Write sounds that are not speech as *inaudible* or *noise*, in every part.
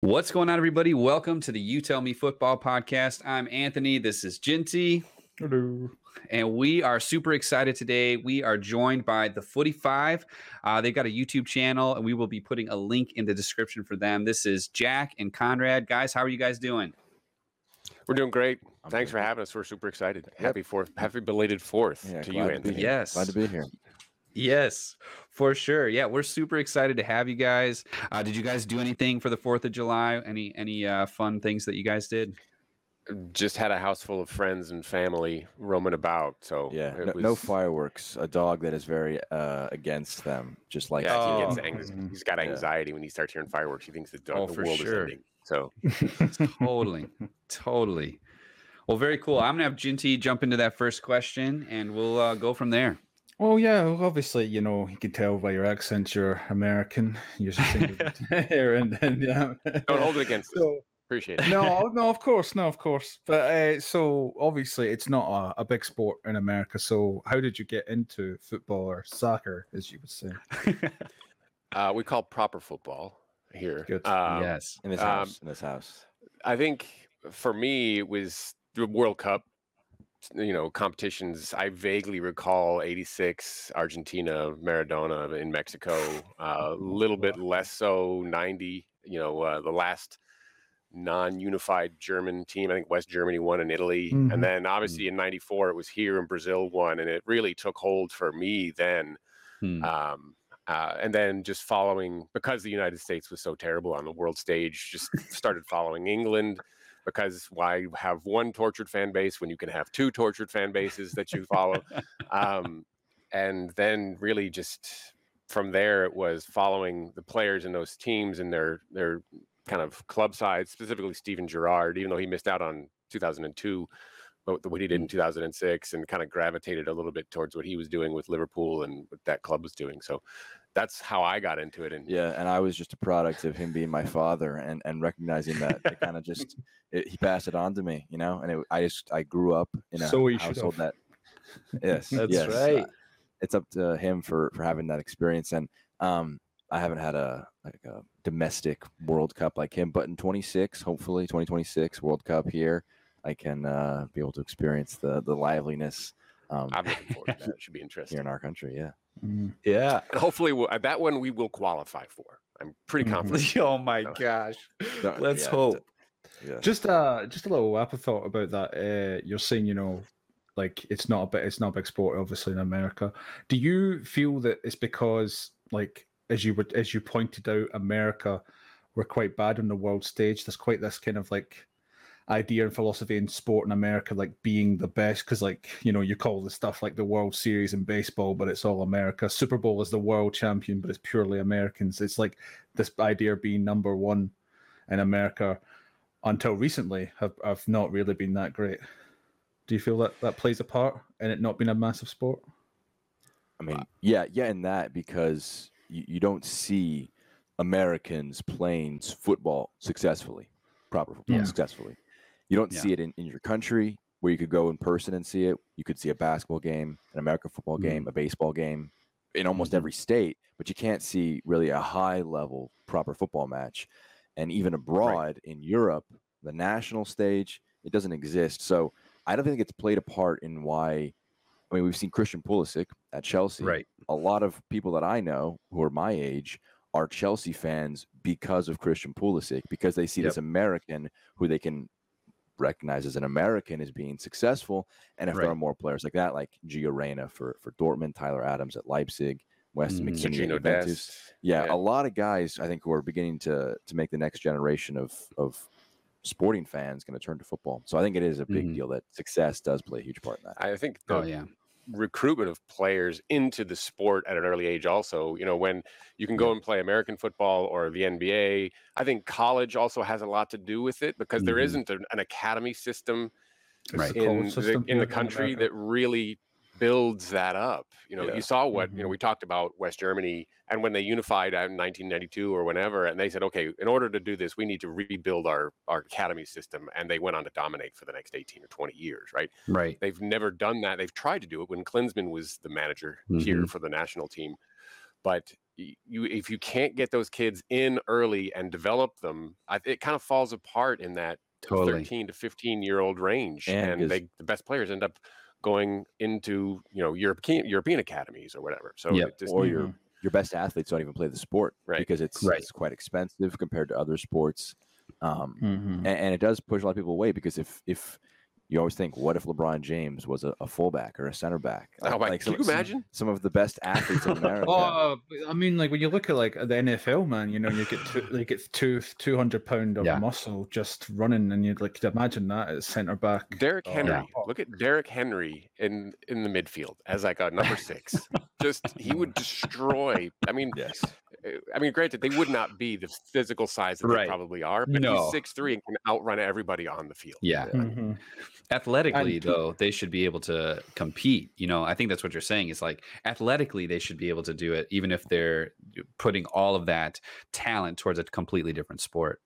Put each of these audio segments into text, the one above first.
What's going on, everybody? Welcome to the You Tell Me Football podcast. I'm Anthony. This is Jinty. Hello. And we are super excited today. We are joined by the Footy Five. Uh, they've got a YouTube channel, and we will be putting a link in the description for them. This is Jack and Conrad. Guys, how are you guys doing? We're doing great. I'm Thanks good. for having us. We're super excited. Happy fourth, happy belated fourth Yeah, to you, Anthony. here. Yes. Glad to be here. Yes, for sure. Yeah, we're super excited to have you guys. Uh, did you guys do anything for the Fourth of July? Any any uh, fun things that you guys did? Just had a house full of friends and family roaming about. So Yeah, it no, no fireworks. A dog that is very uh, against them, just like Yeah, he Oh. gets ang- he's got Yeah. anxiety when he starts hearing fireworks. He thinks the, dog, Oh, the for world sure. is ending. So *laughs* totally, totally. Well, very cool. I'm gonna have Jinty jump into that first question, and we'll uh, go from there. Well, yeah, well, obviously, you know, you can tell by your accent you're American. You're just saying *laughs* *laughs* here and then, yeah. don't hold it against us. So, Appreciate it. no, *laughs* no, of course, no, of course. But uh, so obviously, it's not a, a big sport in America. So, how did you get into football or soccer, as you would say? Uh, we call proper football here. Good. Um, yes. in this Um, house. In this house. I think for me it was the World Cup. You know, competitions. I vaguely recall '86 Argentina, Maradona in Mexico. A *laughs* little bit less so '90. You know, uh, the last non-unified German team. I think West Germany won in Italy, Mhm. and then obviously in '94 it was here in Brazil won, and it really took hold for me then. Hmm. Um, uh, and then just following because the United States was so terrible on the world stage, just started following England because why have one tortured fan base when you can have two tortured fan bases that you follow? um, and then really just from there it was following the players in those teams and their their kind of club sides, specifically Steven Gerrard, even though he missed out on 2002, but what he did in 2006 and kind of gravitated a little bit towards what he was doing with Liverpool and what that club was doing. So that's how I got into it. And Yeah, and I was just a product of him being my father and and recognizing that. It kind of just it, he passed it on to me, you know. And it, I just I grew up in a So he should household that. *laughs* Yes, That's yes, right. uh, it's up to him for for having that experience and um I haven't had a like a domestic World Cup like him, but in 26, hopefully 2026 World Cup here, I can uh, be able to experience the the liveliness um, I'm looking forward to *laughs* that. It should be interesting here in our country. Yeah, Mm. Yeah. And hopefully we'll, that one we will qualify for. I'm pretty Mhm. confident. *laughs* oh my No. gosh. Don't- Let's yeah, hope. yeah. Just uh, just a little thought about that. Uh, you're saying, you know, like it's not a bit, it's not a big sport, obviously in America. Do you feel that it's because, like, as you would, as you pointed out, America were quite bad on the world stage. There's quite this kind of like idea and philosophy in sport in America, like being the best, because like you know you call the stuff like the World Series in baseball, but it's all America. Super Bowl is the world champion, but it's purely Americans. It's like this idea of being number one in America until recently have, have not really been that great. Do you feel that that plays a part in it not being a massive sport? I mean, yeah, yeah, in that because you, you don't see Americans playing football successfully, proper football Yeah. successfully. You don't Yeah. see it in, in your country where you could go in person and see it. You could see a basketball game, an American football game, a baseball game in almost Mhm. every state, but you can't see really a high level proper football match. And even abroad in Europe, the national stage, it doesn't exist. So I don't think it's played a part in why. I mean, we've seen Christian Pulisic at Chelsea. Right. A lot of people that I know who are my age are Chelsea fans because of Christian Pulisic, because they see Yep. this American who they can recognize as an American as being successful. And if there are more players like that, like Gio Reyna for, for Dortmund, Tyler Adams at Leipzig, Weston Mhm. McKennie at Juventus. Yeah, Yeah. a lot of guys I think who are beginning to to make the next generation of of sporting fans going to turn to football. So I think it is a big Mhm. deal that success does play a huge part in that. I think the Oh yeah. Recruitment of players into the sport at an early age also you know when you can go and play american football or the nba i think college also has a lot to do with it because there Mhm. isn't an, an academy system Right. the in system the, in the country that really builds that up. You know, Yeah. you saw what you know. Mhm. We talked about West Germany, and when they unified out in 1992 or whenever, and they said, okay, in order to do this, we need to rebuild our our academy system, and they went on to dominate for the next 18 or 20 years. Right? Right. They've never done that. They've tried to do it when Klinsmann was the manager here Mhm. for the national team, but you if you can't get those kids in early and develop them, I, it kind of falls apart in that Totally. 13 to 15 year old range, And and, they, the best players end up going into you know European European academies or whatever. So Yep. just, or your your best athletes don't even play the sport Right. because it's Right. it's quite expensive compared to other sports. Um, Mhm. and, and it does push a lot of people away because if if you always think, what if LeBron James was a, a fullback or a center back? oh my, Like can some- you imagine? some of the best athletes in *laughs* America? Oh, but I mean, like when you look at like the NFL, man, you know, you get two, like it's two two hundred pound of Yeah. muscle just running, and you'd like to imagine that as centre back. Derrick Oh, Henry. Yeah. Look at Derrick Henry in in the midfield as like a number six. *laughs* Just he would destroy. I mean, yes. uh, I mean, granted, they would not be the physical size that Right. they probably are, but No. he's six three and can outrun everybody on the field. Yeah. Mhm. Athletically, And- though, they should be able to compete. You know, I think that's what you're saying. Is like athletically, they should be able to do it, even if they're putting all of that talent towards a completely different sport.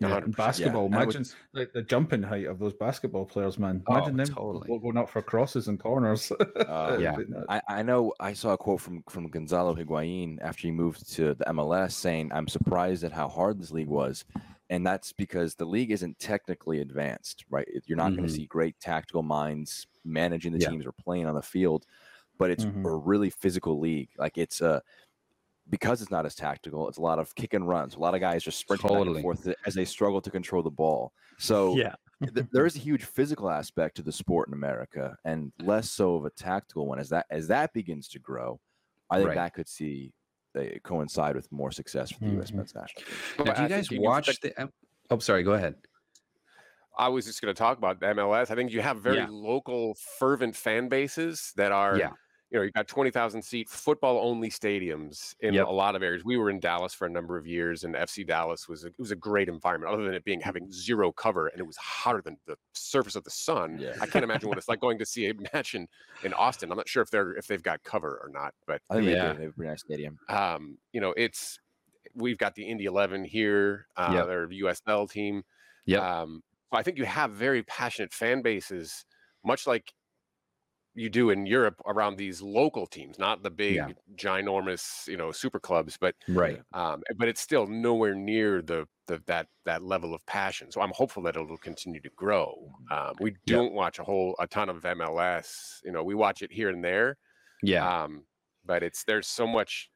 Yeah, basketball. and I would- imagine like the jumping height of those basketball players, man. Oh, Imagine them totally. going up for crosses and corners. *laughs* Uh, Yeah. I, I know I saw a quote from from Gonzalo Higuain after he moved to the MLS saying, "I'm surprised at how hard this league was." And that's because the league isn't technically advanced, right? You're not going Mhm. to see great tactical minds managing the Yeah. teams or playing on the field, but it's Mhm. a really physical league. Like it's a because it's not as tactical. It's a lot of kick and runs. A lot of guys just sprinting back and forth as they struggle to control the ball. So Yeah. th- there is a huge physical aspect to the sport in America, and less so of a tactical one. As that as that begins to grow, I think Right. that could see they coincide with more success for the U.S. Mhm. men's national team. Now, But do you think guys you watch expect- the? Oh, sorry. Go ahead. I was just going to talk about MLS. I think you have very Yeah. local, fervent fan bases that are, Yeah. You know, you got 20,000 seat football only stadiums in Yep. a lot of areas. We were in Dallas for a number of years, and FC Dallas was a, it was a great environment, other than it being having zero cover and it was hotter than the surface of the sun. Yeah. I can't imagine what *laughs* it's like going to see a match in, in Austin. I'm not sure if they're if they've got cover or not, but I think Yeah. they, do. they have a pretty nice stadium. um, you know, it's we've got the Indy 11 here, uh, Yep. their USL team. Yep. Um, so I think you have very passionate fan bases, much like you do in Europe around these local teams, not the big, Yeah. ginormous, you know, super clubs, but Right. um, but it's still nowhere near the, the that that level of passion. So I'm hopeful that it'll continue to grow. Um, we don't watch a whole a ton of MLS. You know, we watch it here and there, Yeah. um, but it's there's so much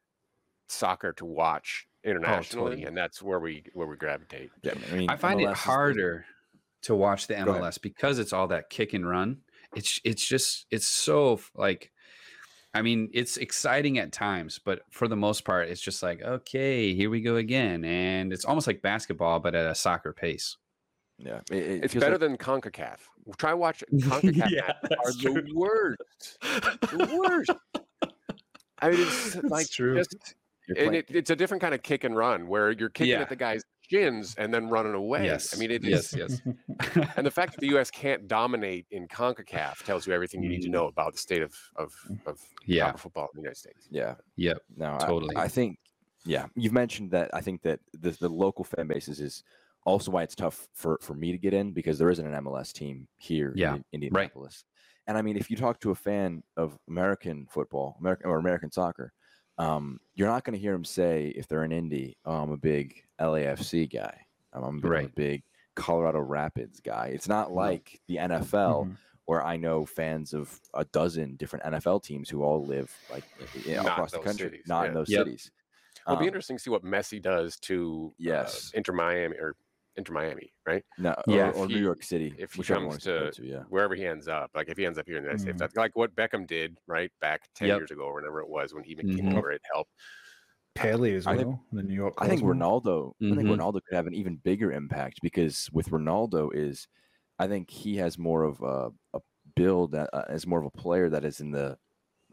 soccer to watch internationally, totally. and that's where we where we gravitate. Yeah, I mean, I find it MLS is- is- harder to watch the. MLS because it's all that kick and run. It's it's just it's so like I mean, it's exciting at times, but for the most part, it's just like, okay, here we go again. And it's almost like basketball, but at a soccer pace. Yeah, it, it It's better like- than Concacaf. Try watch *laughs* Concacaf Yeah, are that's the worst. The *laughs* worst. I mean, it's like true. just you're and it, it's a different kind of kick and run where you're kicking Yeah. at the guy's shins and then running away. Yes. I mean, it yes, is, yes. *laughs* and the fact that the U.S. can't dominate in Concacaf tells you everything you need to Mhm. know about the state of of, of Yeah. soccer football in the United States. yeah, Yep. No, Totally. I, I think, yeah, you've mentioned that. I think that the, the local fan bases is also why it's tough for for me to get in because there isn't an MLS team here Yeah, in Indianapolis. And I mean, if you talk to a fan of American football, American or American soccer, um, you're not going to hear them say if they're in Indy, oh, I'm a big LAFC guy. I'm, I'm a big Colorado Rapids guy. It's not like the NFL Mhm. where I know fans of a dozen different NFL teams who all live like you know, across the country, cities, not in those Yep. cities. It'll be Um, interesting to see what Messi does to uh, Yes. Inter Miami or Inter Miami, right? No, Yeah, or, if or New he- York City, if he whichever comes one he's to- going to, yeah. Wherever he ends up, like if he ends up here in the United States, Mhm. that's like what Beckham did, right? Back 10 Yep. years ago or whenever it was when he came Mhm. over, it helped. Pele as I well. think- the New York. I think Cosmo. Ronaldo. I think Mhm. Ronaldo could have an even bigger impact because with Ronaldo is, I think he has more of a, a build uh, as more of a player that is in the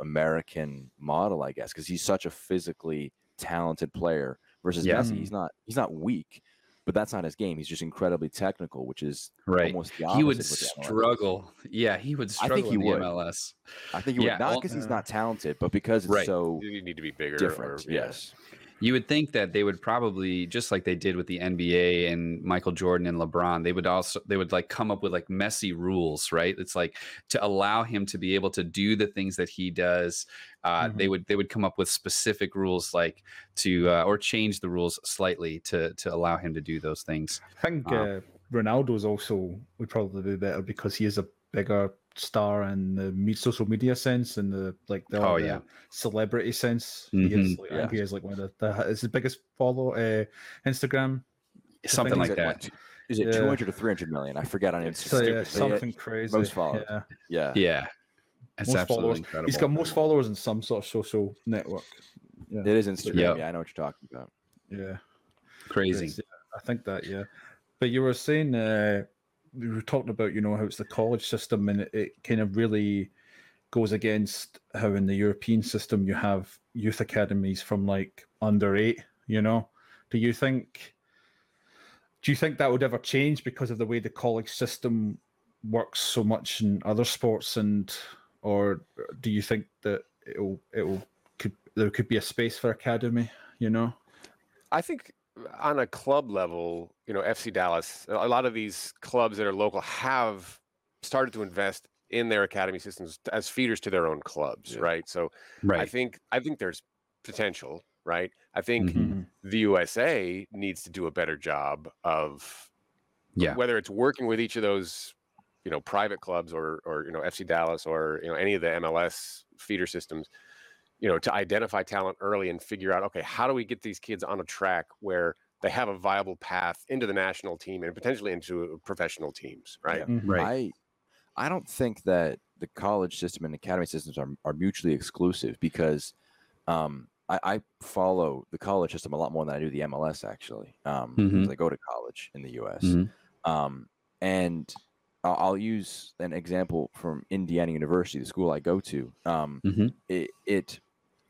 American model, I guess, because he's such a physically talented player versus Yeah. Messi. He's not. He's not weak, but that's not his game. He's just incredibly technical, which is Right. almost the He would opposite MLS. struggle. Yeah, he would I struggle think he in the would. MLS. I think he would Yeah, not well- because he's Uh, not talented, but because it's Right. so You need to be bigger. different. or, yeah. You would think that they would probably just like they did with the NBA and Michael Jordan and LeBron, they would also they would like come up with like Messi rules, right? It's like to allow him to be able to do the things that he does. Uh, They Mhm. would they would come up with specific rules like to uh, or change the rules slightly to to allow him to do those things. I think Uh, uh, Ronaldo's also would probably be better because he is a bigger star in the social media sense and the like the, Oh, the yeah. celebrity sense. He is like, I yeah. think he is like one of the, the is the biggest follow uh, Instagram. Something think like Is it, that. what, Is it Yeah. 200 or 300 million? I forget on It's Instagram. So yeah, something crazy. most followed. Yeah. Yeah. Yeah, it's Most absolutely followers. incredible. He's got most followers in some sort of social network. Yeah. It is Instagram. Yep. Yeah, I know what you're talking about. Yeah. crazy. It's- I think that, yeah. But you were saying, uh, we were talking about, you know, how it's the college system and it, it kind of really goes against how in the European system you have youth academies from like under eight, you know? Do you think, do you think that would ever change because of the way the college system works so much in other sports and, or do you think that it'll, it'll, could, there could be a space for academy, you know? I think on a club level, you know, FC Dallas, a lot of these clubs that are local have started to invest in their academy systems as feeders to their own clubs, Yeah. right? So I think I think there's potential, right? I think Mhm. the USA needs to do a better job of Yeah. whether it's working with each of those, you know, private clubs or or you know FC Dallas or you know any of the MLS feeder systems, you know, to identify talent early and figure out okay, how do we get these kids on a track where they have a viable path into the national team and potentially into professional teams, right? Mhm. Right. I I don't think that the college system and academy systems are, are mutually exclusive because um, I, I follow the college system a lot more than I do the MLS actually. Um, Mhm. because I go to college in the U.S. Mhm. Um, and I'll, I'll use an example from Indiana University, the school I go to. Um, Mhm. it, it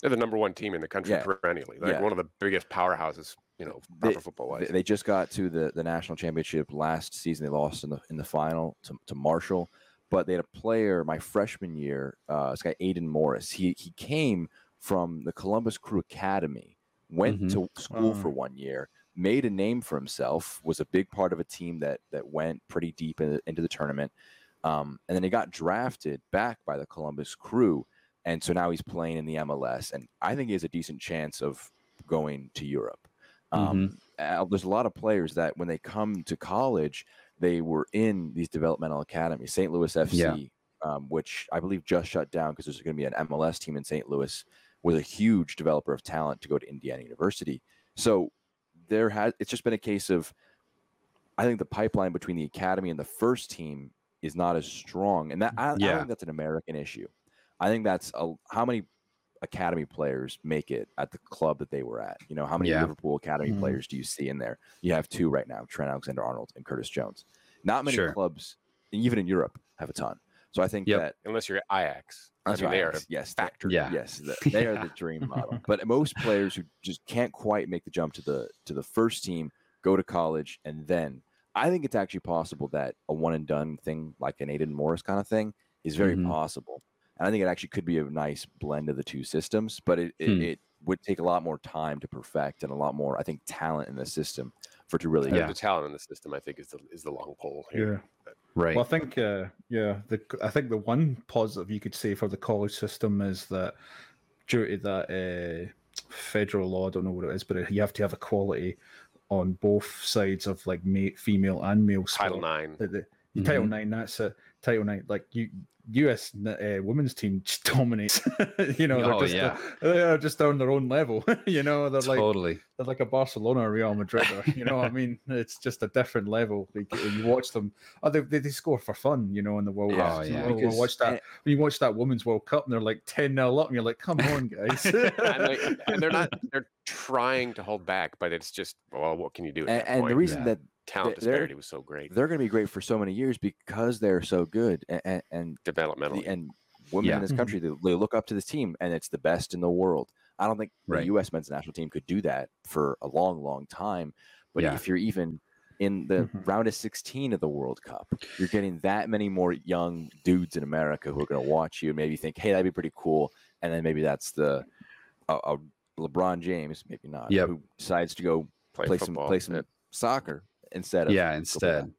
They're the number one team in the country Yeah. perennially, like Yeah. one of the biggest powerhouses, you know, They- football They, wise. they just got to the, the national championship last season. They lost in the in the final to, to Marshall, but they had a player my freshman year. Uh, this guy Aidan Morris. He he came from the Columbus Crew Academy, went Mhm. to school Oh. for one year, made a name for himself, was a big part of a team that that went pretty deep in, into the tournament, um, and then he got drafted back by the Columbus Crew, and so now he's playing in the MLS, and I think he has a decent chance of going to Europe. Um, uh, there's a lot of players that when they come to college, they were in these developmental academies. St. Louis FC, um, which I believe just shut down because there's going to be an MLS team in St. Louis with a huge developer of talent to go to Indiana University. So there has it's just been a case of I think the pipeline between the academy and the first team is not as strong, and that I, I think that's an American issue. I think that's a, how many academy players make it at the club that they were at. You know, how many Yeah. Liverpool academy Mhm. players do you see in there? You have two right now: Trent Alexander-Arnold and Curtis Jones. Not many Sure. clubs, even in Europe, have a ton. So I think Yep. that Unless you're Ajax. I that's mean, right. they are a yes, they- factor. Yeah. Yes, the, *laughs* they are the dream *laughs* model. But most players who just can't quite make the jump to the to the first team go to college, and then I think it's actually possible that a one and done thing, like an Aidan Morris kind of thing, is very Mhm. possible. And I think it actually could be a nice blend of the two systems, but it, it, Hmm. it would take a lot more time to perfect and a lot more, I think, talent in the system for to really. Yeah. The talent in the system, I think, is the is the long pole here. Yeah. Right. Well, I think, uh, yeah, the I think the one positive you could say for the college system is that due to that uh, federal law, I don't know what it is, but you have to have equality on both sides of like ma- female and male. Title sport. nine. The, the- Title Mhm. nine, that's it. Title nine, like you, U.S. uh, women's team *laughs* just dominates. *laughs* you know, they're Oh, just yeah. they're just on their own level. *laughs* you know, they're like totally. they're like a Barcelona or Real Madrid. Or, you know, what I mean, it's just a different level. Like, when you watch them, oh, they, they, they score for fun, you know, in the World Yeah, Cup. oh, yeah. You Because- watch that, and- when you watch that Women's World Cup, and they're like ten 0 up, and you're like, come on, guys. and, they, and they're not they're trying to hold back, but it's just well, what can you do? At And, that and the reason Yeah. that talent they're- disparity was so great. they're going to be great for so many years because they're so good, and and, Developmentally. the, and women Yeah. in this Mhm. country they, they look up to this team, and it's the best in the world. I don't think Right. the U.S. men's national team could do that for a long, long time. But Yeah. if you're even in the Mhm. round of 16 of the World Cup, you're getting that many more young dudes in America who are going to watch you and maybe think, "Hey, that'd be pretty cool," and then maybe that's the a, a LeBron James, maybe not, Yep. who decides to go Play, play some play some yeah. soccer instead of Yeah, instead.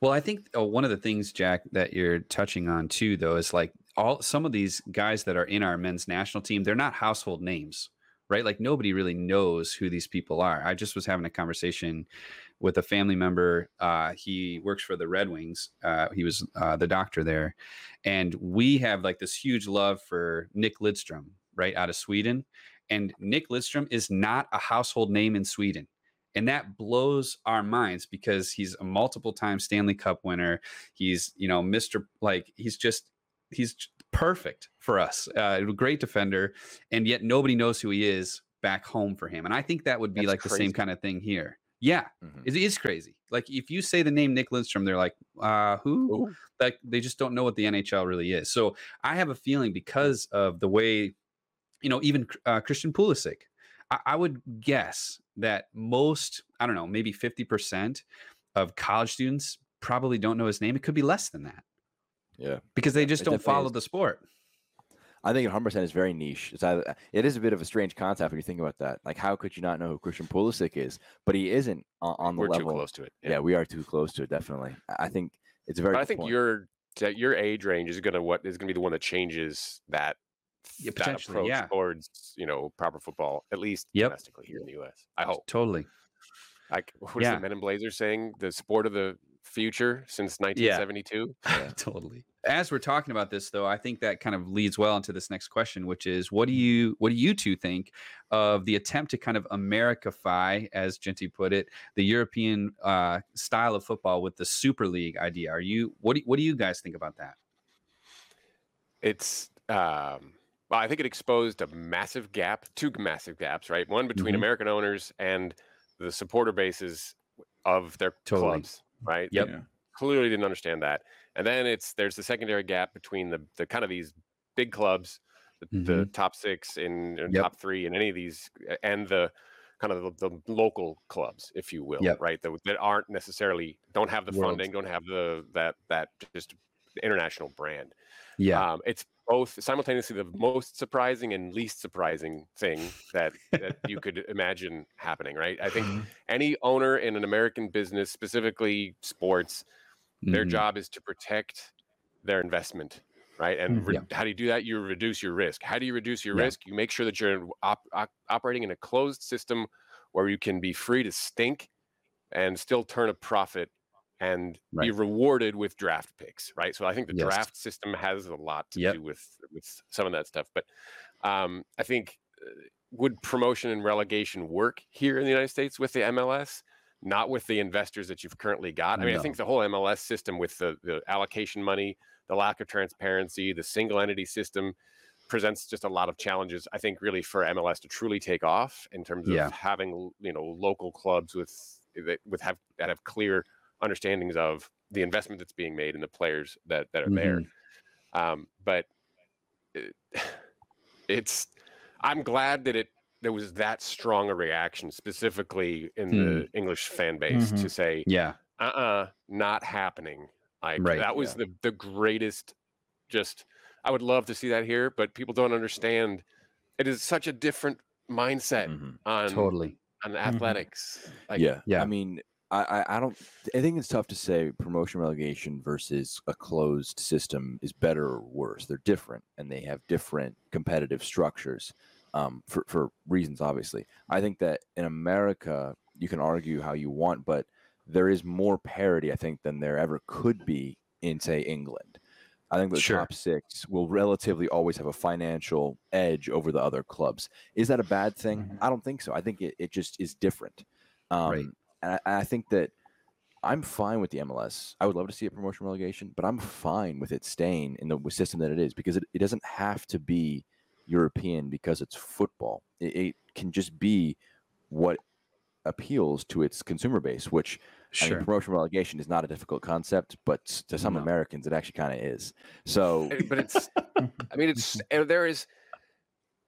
Well, I think uh, one of the things, Jack, that you're touching on too, though, is like all some of these guys that are in our men's national team, they're not household names, right? Like nobody really knows who these people are. I just was having a conversation with a family member. Uh, he works for the Red Wings. Uh, he was uh, the doctor there, and we have like this huge love for Nick Lidstrom, right out of Sweden. And Nick Lidstrom is not a household name in Sweden and that blows our minds because he's a multiple time Stanley Cup winner. He's you know Mr. like he's just he's perfect for us. Uh, a great defender, and yet nobody knows who he is back home for him. And I think that would be That's like the same kind of thing here. Yeah, Mhm. it is crazy. Like if you say the name Nick Lidstrom, they're like, uh, who? Ooh. Like they just don't know what the NHL really is. So I have a feeling because of the way, you know, even uh, Christian Pulisic, I, I would guess that most, I don't know, maybe 50% of college students probably don't know his name. It could be less than that Yeah, because they just it don't follow is. the sport. I think 100 percent is very niche. It's either, it is a bit of a strange concept when you think about that. Like, how could you not know who Christian Pulisic is? But he isn't on, on the We're level. too close to it. Yeah. we are too close to it. Definitely. I I think it's a very. But I think point. your that your age range is gonna what is gonna be the one that changes that Yeah, that approach yeah. towards you know proper football at least Yep. domestically here in the U.S. I hope. Totally. Like what is Yeah. the Men in Blazers saying? The sport of the future since 1972. *laughs* Yeah. totally. As we're talking about this, though, I think that kind of leads well into this next question, which is, what do you what do you two think of the attempt to kind of Americafy, as Jinty put it, the European uh, style of football with the Super League idea? Are you what do, what do you guys think about that? It's um well, I think it exposed a massive gap, two massive gaps, right? One between Mhm. American owners and the supporter bases of their Totally. clubs, right? Yep. Yeah. clearly didn't understand that. And then it's there's the secondary gap between the the kind of these big clubs, the, the top six in, in Yep. top three in any of these, uh, and the kind of the, the local clubs, if you will, Yep. right? That, that aren't necessarily don't have the World. funding, don't have the that that just international brand. Yeah, Um, it's both simultaneously the most surprising and least surprising thing that, that you could imagine happening, right? I think any owner in an American business, specifically sports, their Mhm. job is to protect their investment right and Mhm. re- Yeah. how do you do that you reduce your risk how do you reduce your Yeah. risk you make sure that you're op- op- operating in a closed system where you can be free to stink and still turn a profit and be rewarded with draft picks right so i think the Yes. draft system has a lot to Yep. do with with some of that stuff but um, i think uh, would promotion and relegation work here in the united states with the mls not with the investors that you've currently got. I mean, No. I think the whole MLS system with the, the allocation money, the lack of transparency, the single entity system presents just a lot of challenges. I think really for MLS to truly take off in terms of Yeah. having you know local clubs with with have that have clear understandings of the investment that's being made and the players that that are there. Mm-hmm. Um, but it, *sighs* it's I'm glad that it there was that strong a reaction specifically in Hmm. the English fan base to say yeah, uh-uh not happening like Right, that was the the greatest just i would love to see that here but people don't understand it is such a different mindset Mhm. on totally. on athletics like yeah, Yeah. I mean, I, I don't. I think it's tough to say promotion relegation versus a closed system is better or worse. They're different, and they have different competitive structures. Um, for for reasons obviously. I think that in America you can argue how you want, but there is more parity, I think, than there ever could be in say England. I think the Sure. top six will relatively always have a financial edge over the other clubs. Is that a bad thing? Mhm. I don't think so. I think it, it just is different. Um, Right. And I, I think that I'm fine with the MLS. I would love to see a promotion relegation, but I'm fine with it staying in the system that it is because it, it doesn't have to be European because it's football. It, it can just be what appeals to its consumer base, which I mean, promotion relegation is not a difficult concept, but to some No. Americans, it actually kind of is. So *laughs* but it's i mean it's *laughs* there is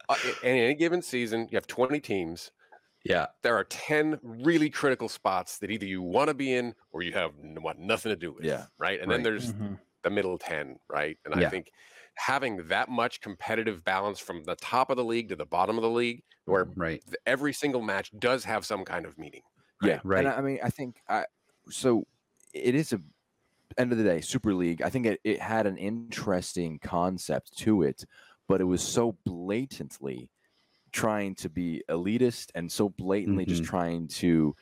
uh, in any given season you have 20 teams yeah, there are 10 really critical spots that either you want to be in or you have n- want nothing to do with Yeah. right and Right. then there's Mhm. the middle 10, right? And Yeah. I think having that much competitive balance from the top of the league to the bottom of the league, where Right. th- every single match does have some kind of meaning. Yeah, Right. And I, I mean, I think I so it is a end of the day Super League. I think it, it had an interesting concept to it, but it was so blatantly trying to be elitist and so blatantly just Mhm. trying to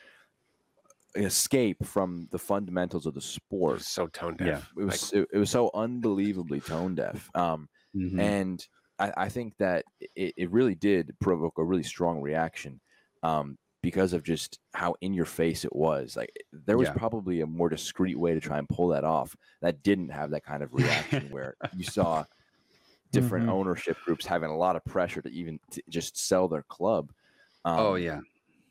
escape from the fundamentals of the It sport. was so tone deaf. Yeah. It was it, it was so unbelievably tone deaf. Um, Mhm. and I, I think that it, it really did provoke a really strong reaction um, because of just how in your face it was. Like there was Yeah. probably a more discreet way to try and pull that off that didn't have that kind of reaction where you saw different Mhm. ownership groups having a lot of pressure to even to just sell their club. Um, oh yeah.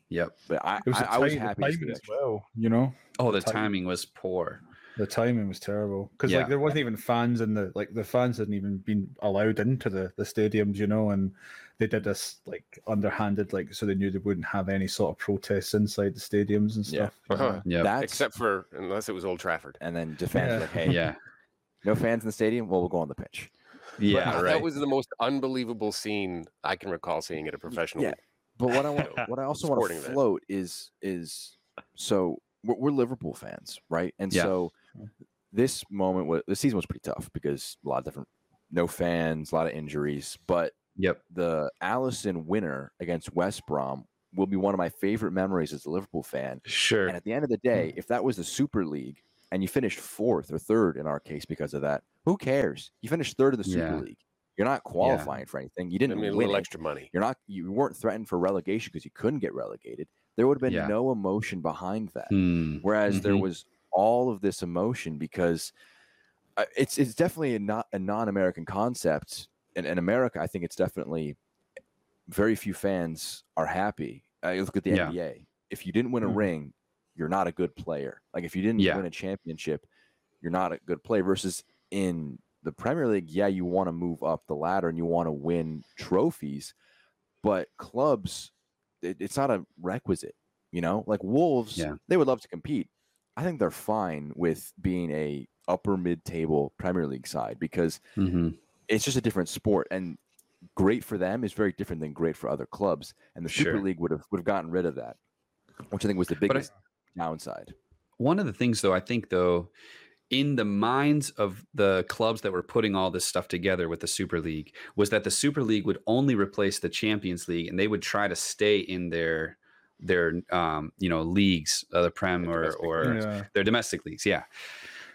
Yep. but I, was, I, the I was happy to see as well. You know, Oh, the The timing. timing was poor. the timing was terrible because Yeah. like there wasn't even fans in the like the fans hadn't even been allowed into the the stadiums. You know, and they did this like underhanded like so they knew they wouldn't have any sort of protests inside the stadiums and stuff. Yeah, know. Uh-huh. Yep. That's Except for unless it was Old Trafford. and then the fans Yeah. like, "Hey, *laughs* yeah. no fans in the stadium. Well, we'll go on the pitch." Yeah. But right. That was the most unbelievable scene I can recall seeing at a professional. Yeah. But what I *laughs* want, what I also want to Sporting event. float is is so we're, we're Liverpool fans, right? And Yeah. so this moment was the season was pretty tough because a lot of different no fans, a lot of injuries, but Yep. the Alisson winner against West Brom will be one of my favorite memories as a Liverpool fan. Sure. And at the end of the day, hmm. if that was the Super League and you finished fourth or third in our case because of that, who cares? You finished third in the Super Yeah. League. You're not qualifying for anything. You didn't mean, a win little it. extra money. You're not you weren't threatened for relegation because you couldn't get relegated. There would have been Yeah. no emotion behind that. Hmm. Whereas there Mhm. was all of this emotion because uh, it's it's definitely a not a non-American concept. And in America, I think it's definitely very few fans are happy. Uh, you look at the Yeah. NBA. If you didn't win a Mhm. ring, you're not a good player. Like if you didn't Yeah. win a championship, you're not a good player. Versus in the Premier League, yeah, you want to move up the ladder and you want to win trophies, but clubs, it, it's not a requisite. You know, like Wolves, Yeah. they would love to compete. I think they're fine with being a upper mid-table Premier League side because Mhm. it's just a different sport and great for them is very different than great for other clubs and the super Sure. league would have would have gotten rid of that which i think was the But I- biggest downside One of the things, though, I think, though, in the minds of the clubs that were putting all this stuff together with the Super League, was that the Super League would only replace the Champions League, and they would try to stay in their their um, you know leagues, uh, the Prem The or or. Yeah. their domestic leagues, yeah.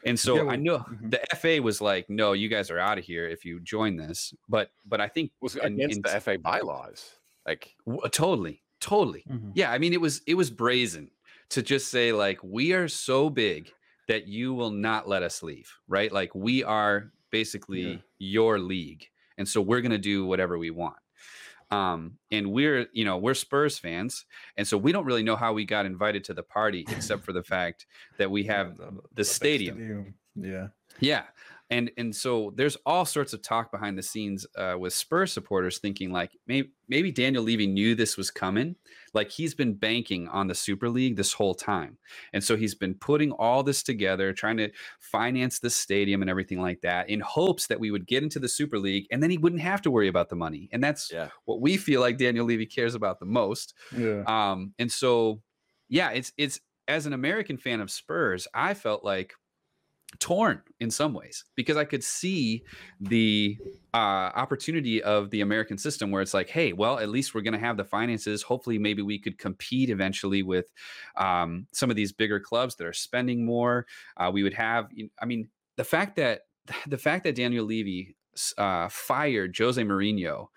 And so Yeah, I well, know mhm. the FA was like, "No, you guys are out of here if you join this." But but I think was and- against and- the FA bylaws. Like w- totally, totally, Mhm. yeah, I mean it was it was brazen to just say like we are so big that you will not let us leave, right? Like we are basically your league. And so we're going to do whatever we want. Um and we're, you know, we're Spurs fans, and so we don't really know how we got invited to the party except for the *laughs* fact that we have Yeah, the big stadium. Yeah. yeah. And and so there's all sorts of talk behind the scenes uh, with Spurs supporters thinking like maybe maybe Daniel Levy knew this was coming. Like he's been banking on the Super League this whole time. And so he's been putting all this together, trying to finance the stadium and everything like that in hopes that we would get into the Super League and then he wouldn't have to worry about the money. And that's yeah what we feel like Daniel Levy cares about the most. Yeah. Um, and so, yeah, it's it's as an American fan of Spurs, I felt like torn in some ways because I could see the uh, opportunity of the American system where it's like, hey, well, at least we're going to have the finances. Hopefully, maybe we could compete eventually with um, some of these bigger clubs that are spending more. Uh, we would have, I mean, the fact that *laughs* the fact that Daniel Levy uh, fired Jose Mourinho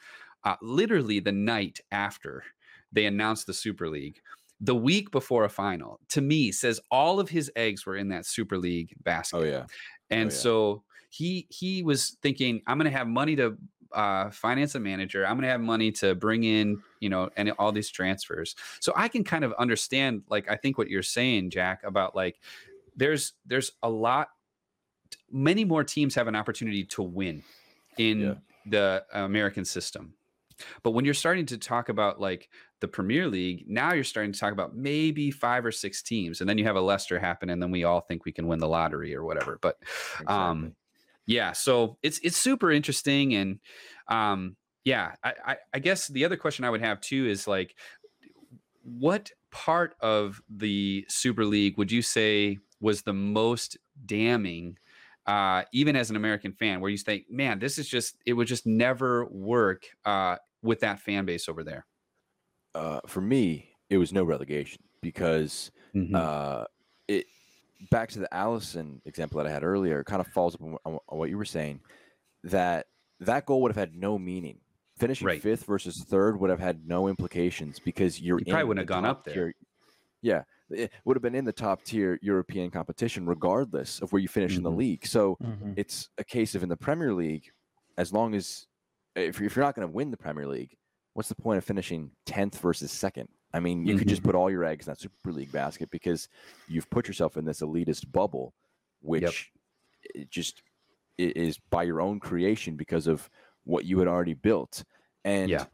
uh, literally the night after they announced the Super League, the week before a final, to me says all of his eggs were in that Super League basket. oh yeah And yeah. so he he was thinking, I'm going to have money to uh, finance a manager. I'm going to have money to bring in, you know, and all these transfers. So I can kind of understand, like, I think what you're saying, Jack, about like, there's there's a lot, many more teams have an opportunity to win in Yeah. the American system. But when you're starting to talk about like the Premier League, now you're starting to talk about maybe five or six teams, and then you have a Leicester happen, and then we all think we can win the lottery or whatever. But um, yeah so it's it's super interesting and um yeah I, I i guess the other question i would have too is like what part of the super league would you say was the most damning uh even as an american fan where you think man this is just it would just never work uh with that fan base over there Uh, for me, it was no relegation because Mhm. uh, it back to the Alisson example that I had earlier. It kind of falls up on, on on what you were saying that that goal would have had no meaning. Finishing Right. fifth versus third would have had no implications because you're You probably in wouldn't have gone up there. tier- Yeah, it would have been in the top tier European competition regardless of where you finish in the Mhm. league. So Mhm. it's a case of in the Premier League, as long as if, if you're not going to win the Premier League, what's the point of finishing 10th versus second? I mean, you could just put all your eggs in that Super League basket because you've put yourself in this elitist bubble, which it just i- is by your own creation because of what you had already built. And Yeah.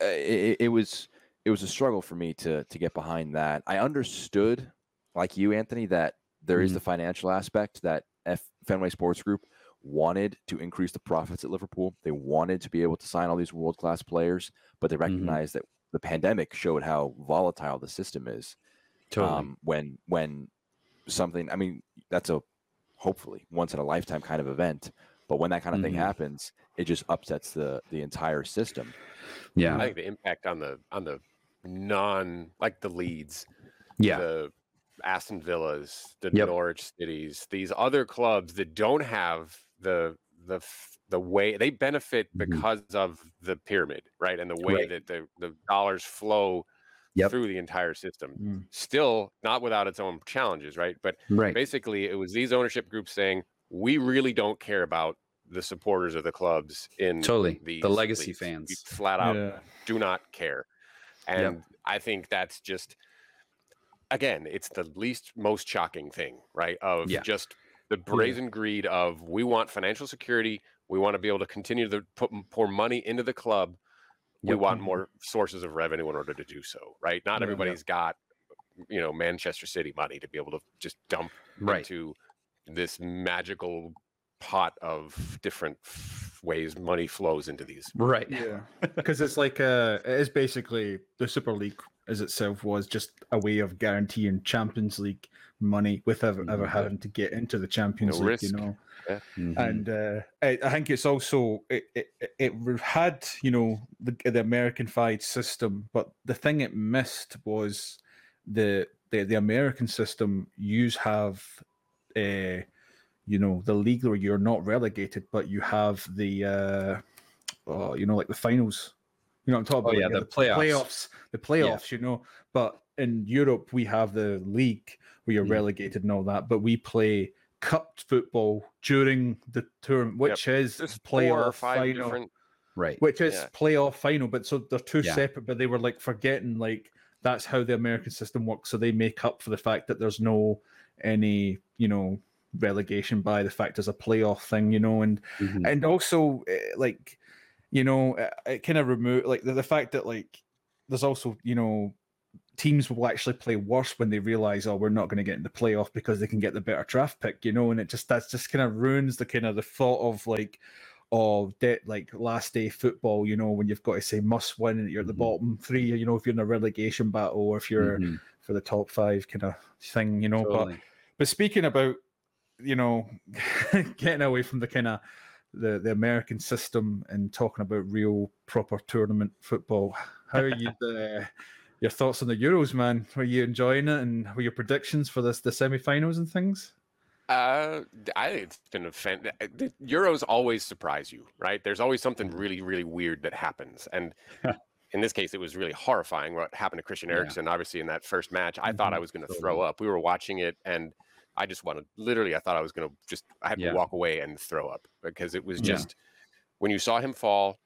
uh, it, it was it was a struggle for me to to get behind that. I understood, like you, Anthony, that there is Mhm. the financial aspect that F Fenway Sports Group wanted to increase the profits at Liverpool. They wanted to be able to sign all these world class players, but they recognized that the pandemic showed how volatile the system is. totally Um, when when something, I mean, that's a hopefully once in a lifetime kind of event. But when that kind of thing Mhm. happens, it just upsets the the entire system. yeah I think the impact on the on the non like the Leeds, yeah the Aston Villas, the Yep. Norwich Cities, these other clubs that don't have the the the way they benefit Mhm. because of the pyramid, right? And the way Right. that the, the dollars flow Yep. through the entire system. Mm. Still not without its own challenges, right? But right basically it was these ownership groups saying, we really don't care about the supporters of the clubs in Totally. The these legacy leagues. We fans. flat out Yeah. do not care. And I think that's just again, it's the least most shocking thing, right? Of Yeah. just the brazen greed of we want financial security, we want to be able to continue to put m- pour money into the club. We Yep. want more sources of revenue in order to do so, right? Not Yeah. everybody's got you know Manchester City money to be able to just dump right into this magical pot of different f- ways money flows into these. right Yeah, *laughs* because it's like uh, it is basically the Super League as itself was just a way of guaranteeing Champions League money without ever Mhm. having to get into the Champions No League. risk. You know, Mhm. and uh, I, I think it's also it, it, it re- had you know the the American-fied system, but the thing it missed was the the, the American system. You have uh, you know the league where you're not relegated, but you have the uh, oh, you know like the finals. You know what I'm talking Oh, about? yeah, Like, the playoffs. playoffs, the playoffs. You know, but in Europe we have the league where you're relegated and all that, but we play cup football during the tournament, which is There's playoff four or five final, different right which is yeah. playoff final. But so they're two Yeah. separate, but they were like forgetting like that's how the American system works. So they make up for the fact that there's no any you know relegation by the fact there's a playoff thing, you know, and Mhm. and also eh, like you know it, it kind of remove like the, the fact that like there's also you know teams will actually play worse when they realize oh we're not going to get in the playoff because they can get the better draft pick you know and it just that's just kind of ruins the kind of the thought of like of debt like last day football you know when you've got to say must win and you're at the Mhm. bottom three you know if you're in a relegation battle or if you're Mhm. for the top five kind of thing you know but Totally. but speaking about, you know, *laughs* getting away from the kind of the, the American system and talking about real proper tournament football, how are you? *laughs* The, your thoughts on the Euros, man? Were you enjoying it, and were your predictions for this the semi-finals and things? Uh, I think it's been a fan. The Euros always surprise you, right? There's always something really, really weird that happens, and *laughs* in this case, it was really horrifying what happened to Christian Yeah. Eriksen. Obviously, in that first match, I thought I Mhm. was going to throw up. We were watching it, and I just wanted, literally, I thought I was going to just, I had Yeah. to walk away and throw up because it was Yeah. just when you saw him fall,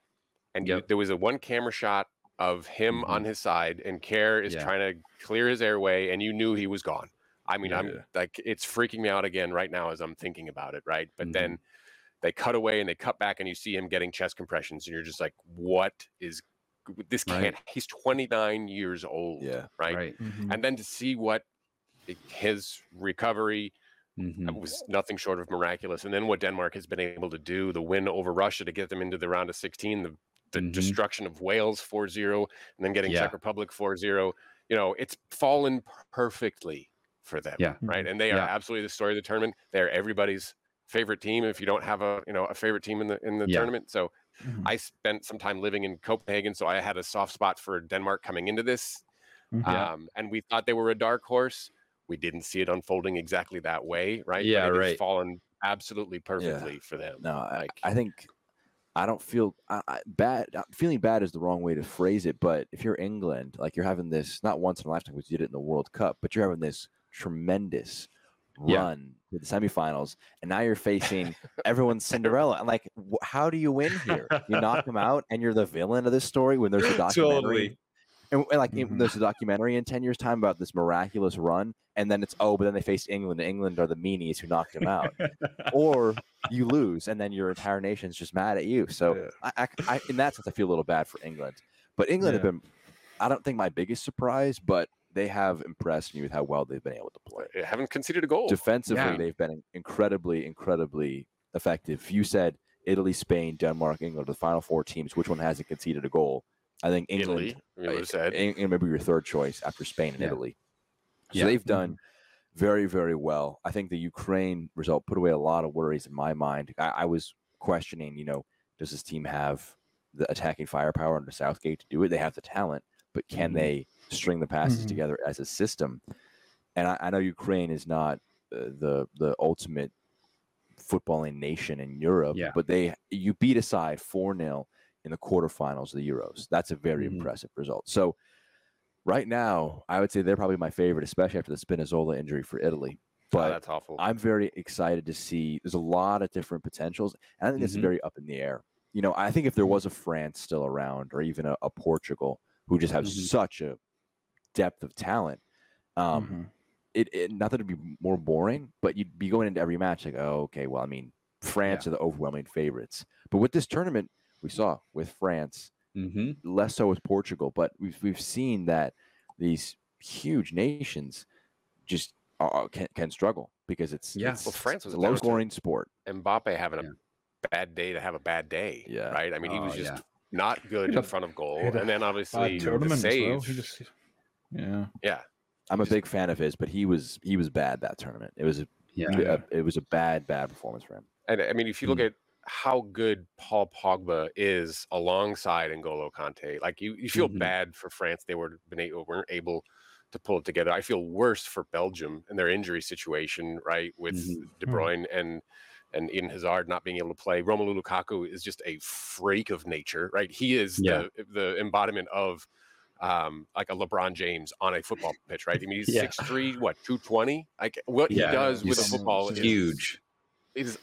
and you, there was a one camera shot of him Mhm. on his side, and Kjaer is Yeah. trying to clear his airway, and you knew he was gone. I mean, Yeah. I'm like, it's freaking me out again right now as I'm thinking about it, right? But Mhm. then they cut away and they cut back, and you see him getting chest compressions, and you're just like, what is this? Right. Can't. He's 29 years old, Yeah. right? right Mhm. And then to see what his recovery, Mhm. It was nothing short of miraculous. And then what Denmark has been able to do, the win over Russia to get them into the round of 16, the, the Mhm. destruction of Wales 4 0, and then getting Yeah. Czech Republic 4 0. You know, it's fallen perfectly for them. Yeah. Right. And they are Yeah. absolutely the story of the tournament. They're everybody's favorite team if you don't have a you know a favorite team in the in the Yeah. tournament. So Mhm. I spent some time living in Copenhagen, so I had a soft spot for Denmark coming into this. Mhm. Um, and we thought they were a dark horse. We didn't see it unfolding exactly that way, right? But Yeah, it right. fallen absolutely perfectly for them. No, I, Like- I think I don't feel I, I, bad. uh, Feeling bad is the wrong way to phrase it. But if you're England, like you're having this not once in a lifetime because you did it in the World Cup, but you're having this tremendous Yeah. run to the semifinals, and now you're facing *laughs* everyone's Cinderella. I'm like, wh- how do you win here? You knock them out, and you're the villain of this story when there's a *laughs* documentary. Totally. And, and like in- Mhm. there's a documentary in ten years' time about this miraculous run, and then it's oh, but then they faced England. England are the meanies who knocked them out *laughs* or you lose and then your entire nation's just mad at you. So Yeah. I, I, I, in that sense, I feel a little bad for England. But England have been, I don't think my biggest surprise, but they have impressed me with how well they've been able to play. They haven't conceded a goal. Defensively, Yeah. they've been incredibly, incredibly effective. You said Italy, Spain, Denmark, England, the final four teams. Which one hasn't conceded a goal? I think England, Italy, we uh, said. Eng- England may be your third choice after Spain and Yeah. Italy. So Yeah. they've done very, very well. I think the Ukraine result put away a lot of worries in my mind. I, I was questioning, you know, does this team have the attacking firepower under Southgate to do it? They have the talent, but can Mhm. they string the passes Mhm. together as a system? And I, I know Ukraine is not uh, the the ultimate footballing nation in Europe, Yeah. but they you beat aside 4 0 in the quarterfinals of the Euros. That's a very Mhm. impressive result. So right now, I would say they're probably my favorite, especially after the Spinazzola injury for Italy. Oh, But that's awful. I'm very excited to see. There's a lot of different potentials, and I think it's Mhm. very up in the air. You know, I think if there was a France still around, or even a, a Portugal who just have Mhm. such a depth of talent, um, Mhm. it, it not that it'd be more boring, but you'd be going into every match like, oh, okay, well, I mean, France are the overwhelming favorites. But with this tournament, we saw with France, hmm less so with Portugal, but we've we've seen that these huge nations just are, can can struggle because it's Yeah. it's, Well, France was a low scoring sport. Mbappe having Yeah. a bad day to have a bad day. Yeah. Right. I mean, he was Oh, just yeah. not good in front of goal, a and then obviously the tournament well. save. Just, yeah. Yeah. I'm a big fan of his, but he was he was bad that tournament. It was a, Yeah. Yeah. a- it was a bad bad performance for him. And I mean, if you look Mm. at how good Paul Pogba is alongside N'Golo Kante, like you, you feel Mhm. bad for France. They were been able, weren't able to pull it together. I feel worse for Belgium and their injury situation, right? With Mhm. De Mm. Bruyne and and Eden Hazard not being able to play. Romelu Lukaku is just a freak of nature, right? He is Yeah. the the embodiment of um like a LeBron James on a football pitch, right? I mean, he's *laughs* Yeah. six three, what two twenty? Like what Yeah, he does with a football is Huge. is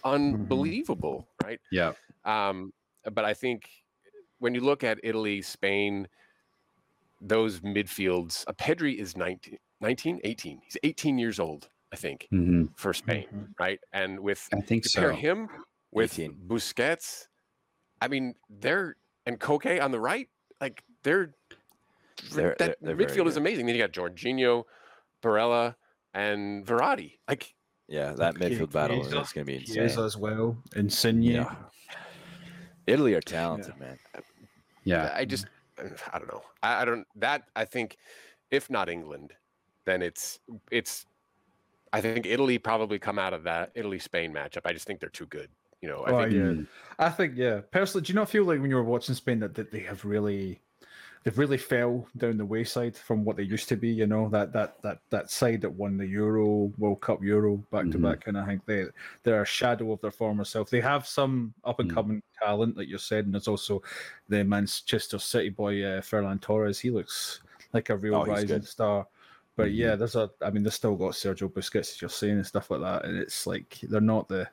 unbelievable, right? Yeah. Um, but I think when you look at Italy, Spain, those midfields, uh, Pedri is 19, 19, 18. He's 18 years old, I think, hmm for Spain, Mhm. right? And with I think you so. him with 18. Busquets, I mean, they're and Koke on the right, like they're, They're- that they're- they're midfield is amazing. Then you got Jorginho, Barella, and Verratti. Like Yeah, that midfield battle is going to be Chiesa insane. as well. Insigne. Yeah. Italy are talented, man. Yeah. I just, uh, I don't know. I, I don't. That I think, if not England, then it's it's. I think Italy probably come out of that Italy Spain matchup. I just think they're too good. You know, I Oh, think yeah. I think yeah. Personally, do you not feel like when you were watching Spain that, that they have really they've really fell down the wayside from what they used to be, you know, that that that that side that won the Euro, World Cup Euro back to back kind of thing. They they're a shadow of their former self. They have some up and coming talent, like you said, and there's also the Manchester City boy uh, Ferran Torres. He looks like a real Oh, rising star. But Mhm. yeah, there's a. I mean, they've still got Sergio Busquets, as you're saying, and stuff like that. And it's like they're not the.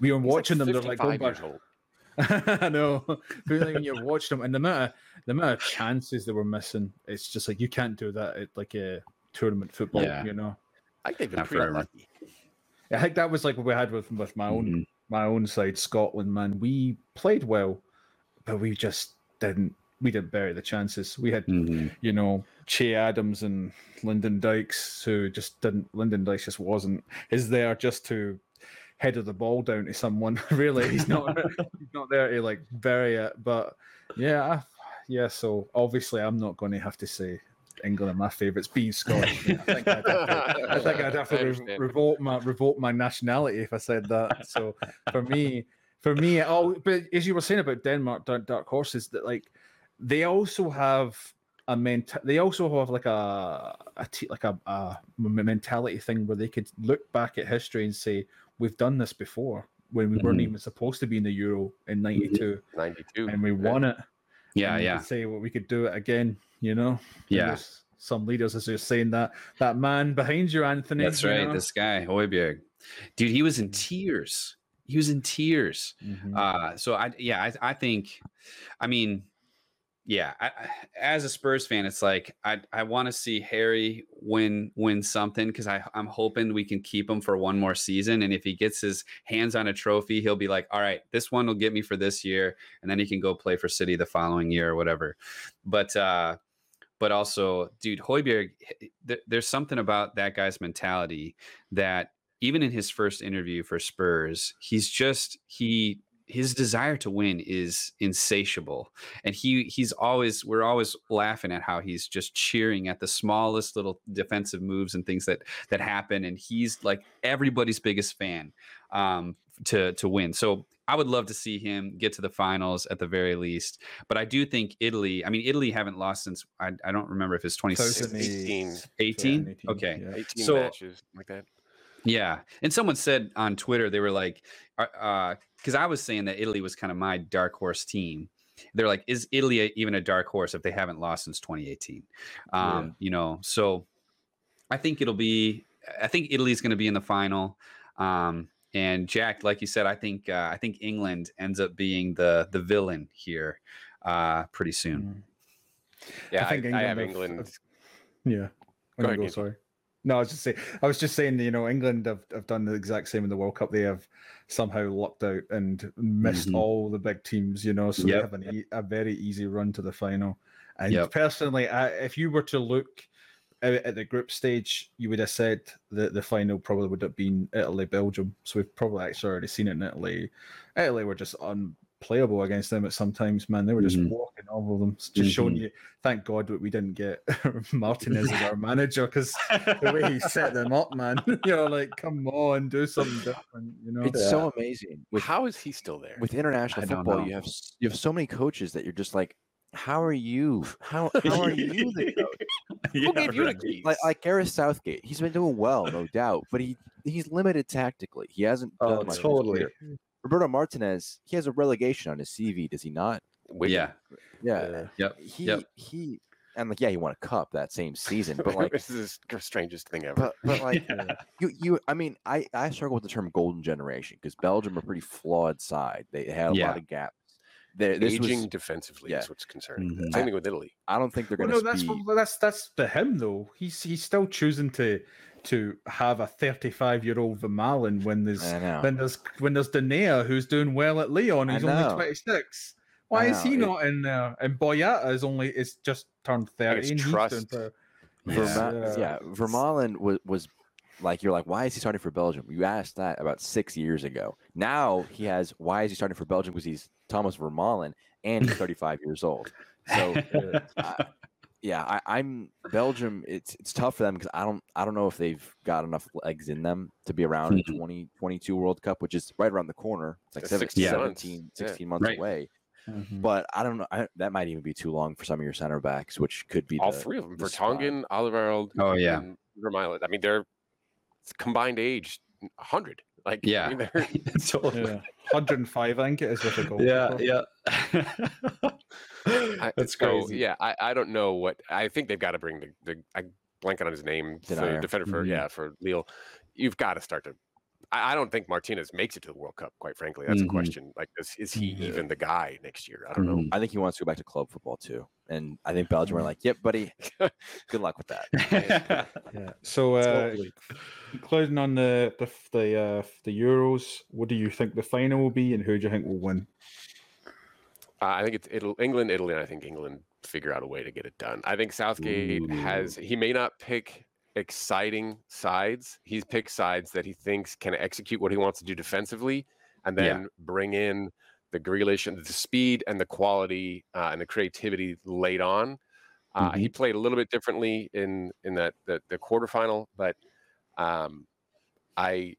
We were he's like watching them. They're like going 55 back. old. *laughs* I know. But like when you watch them and the amount of the amount of chances they were missing, it's just like you can't do that at like a tournament football, Yeah. you know. I think they've been pretty lucky. I think that was like what we had with with my own Mhm. my own side, Scotland. Man, we played well, but we just didn't we didn't bury the chances. We had Mhm. you know, Che Adams and Lyndon Dykes, who just didn't. Lyndon Dykes just wasn't. Is there just to header the ball down to someone? *laughs* really, he's not. *laughs* he's not there to like bury it. But yeah, yeah. So obviously, I'm not going to have to say England are my favourites. Being Scottish, I think I'd have to, I think I'd have to re- revoke my revoke my nationality if I said that. So for me, for me, oh, but as you were saying about Denmark, dark, dark horses, that like they also have a ment. They also have like a, a t- like a, a mentality thing where they could look back at history and say we've done this before when we weren't Mhm. even supposed to be in the Euro in '92 92. and we yeah. won it. Yeah, and we yeah, could say well, we could do it again. You know. And yeah. Some leaders as you're saying that that man behind you, Anthony. That's you right. know? This guy, Højbjerg. Dude, he was in tears. He was in tears. Mhm. Uh, so I, yeah, I, I think, I mean, yeah, I, as a Spurs fan, it's like I, I want to see Harry win win something because I I'm hoping we can keep him for one more season, and if he gets his hands on a trophy, he'll be like, all right, this one will get me for this year, and then he can go play for City the following year or whatever. But uh, but also, dude, Højbjerg, th- there's something about that guy's mentality that even in his first interview for Spurs, he's just he his desire to win is insatiable and he he's always we're always laughing at how he's just cheering at the smallest little defensive moves and things that that happen and he's like everybody's biggest fan um to to win so i would love to see him get to the finals at the very least but i do think italy i mean italy haven't lost since i, I don't remember if it's 2018 18. 18 okay yeah. 18 So- matches like that. Yeah, and someone said on Twitter they were like, because I was saying that Italy was kind of my dark horse team. They're like, is Italy a, even a dark horse if they haven't lost since 2018? Um, You know, so I think it'll be. I think Italy's going to be in the final. Um, and Jack, like you said, I think uh, I think England ends up being the the villain here uh, pretty soon. Mm. Yeah, I, think I have have- England. Yeah. Go ahead, go, sorry. No, I was just saying. I was just saying. You know, England have, have done the exact same in the World Cup. They have somehow lucked out and missed Mhm. all the big teams. You know, so Yep. they have an, e- a very easy run to the final. And Yep. personally, I, if you were to look at, at the group stage, you would have said that the final probably would have been Italy Belgium. So we've probably actually already seen it in Italy. Italy were just unplayable against them at sometimes. Man, they were just Mhm. walking over them. Just showing Mhm. you. Thank God that we didn't get *laughs* Martinez as our manager because the way he set them up, man. *laughs* You know, like come on, do something different. You know, It's so amazing with How is he still there? with international I football. know. You have you have so many coaches that you're just like, how are you? How *laughs* how are you the coach? Who gave you the keys? Like like Gareth Southgate, he's been doing well, no doubt, but he he's limited tactically. He hasn't done Oh, much. totally. Career. Roberto Martinez, he has a relegation on his CV, does he not? Wigan. Yeah, Yeah, yep, he yep. he, and like yeah, he won a cup that same season, but *laughs* like this is the strangest thing ever. but but like *laughs* you you I mean I I struggle with the term golden generation because Belgium are pretty flawed side. They had a Yeah. lot of gaps. There, this Aging was, defensively yeah. is what's concerning. Mhm. Same thing with Italy. I don't think they're Well, going no, that's be. well, that's that's for him though. He's he's still choosing to to have a 35 year old Vermaelen when there's when there's when there's Denayer who's doing well at Lyon. I He's only 26. Why is he it- not in there? And Boyata is only is just turned 30. it's and trust. fair. Verma- Yeah. yeah, Vermaelen was was like you're like, why is he starting for Belgium? You asked that about six years ago. Now he has why is he starting for Belgium? Because he's Thomas Vermaelen and he's *laughs* 35 years old. So Yeah. I, yeah, I, I'm Belgium. It's it's tough for them because I don't I don't know if they've got enough legs in them to be around in Mhm. 2022 World Cup, which is right around the corner. It's like It's seven- 16 months. 17, Yeah. months Right. away. Mhm. But I don't know. I, that might even be too long for some of your center backs, which could be All the- three of them. the spot. Vertonghen, Oliver, Oh, yeah. and I mean, they're combined age 100. Like, I Yeah. mean, they're, *laughs* totally. Yeah. 105, I think it is with a goal. yeah. *laughs* I, That's so, crazy. yeah, I, I don't know what I think they've got to bring the, the I blanking on his name, the defender for Mhm. yeah for Lille. You've got to start to. I, I don't think Martinez makes it to the World Cup. Quite frankly, that's Mhm. a question. Like, is, is he Yeah. even the guy next year? I don't know. Mhm. I think he wants to go back to club football too. And I think Belgium are Mm. like, yep, buddy, *laughs* good luck with that. *laughs* Yeah. So, uh, Totally. on the the the, uh, the Euros, what do you think the final will be, and who do you think will win? Uh, I think it's Italy, England, Italy, and I think England figure out a way to get it done. I think Southgate has he may not pick exciting sides. He's picked sides that he thinks can execute what he wants to do defensively, and Yeah. then bring in the Grealish and the speed and the quality uh, and the creativity late on. Uh, He played a little bit differently in in that the, the quarterfinal, but um, I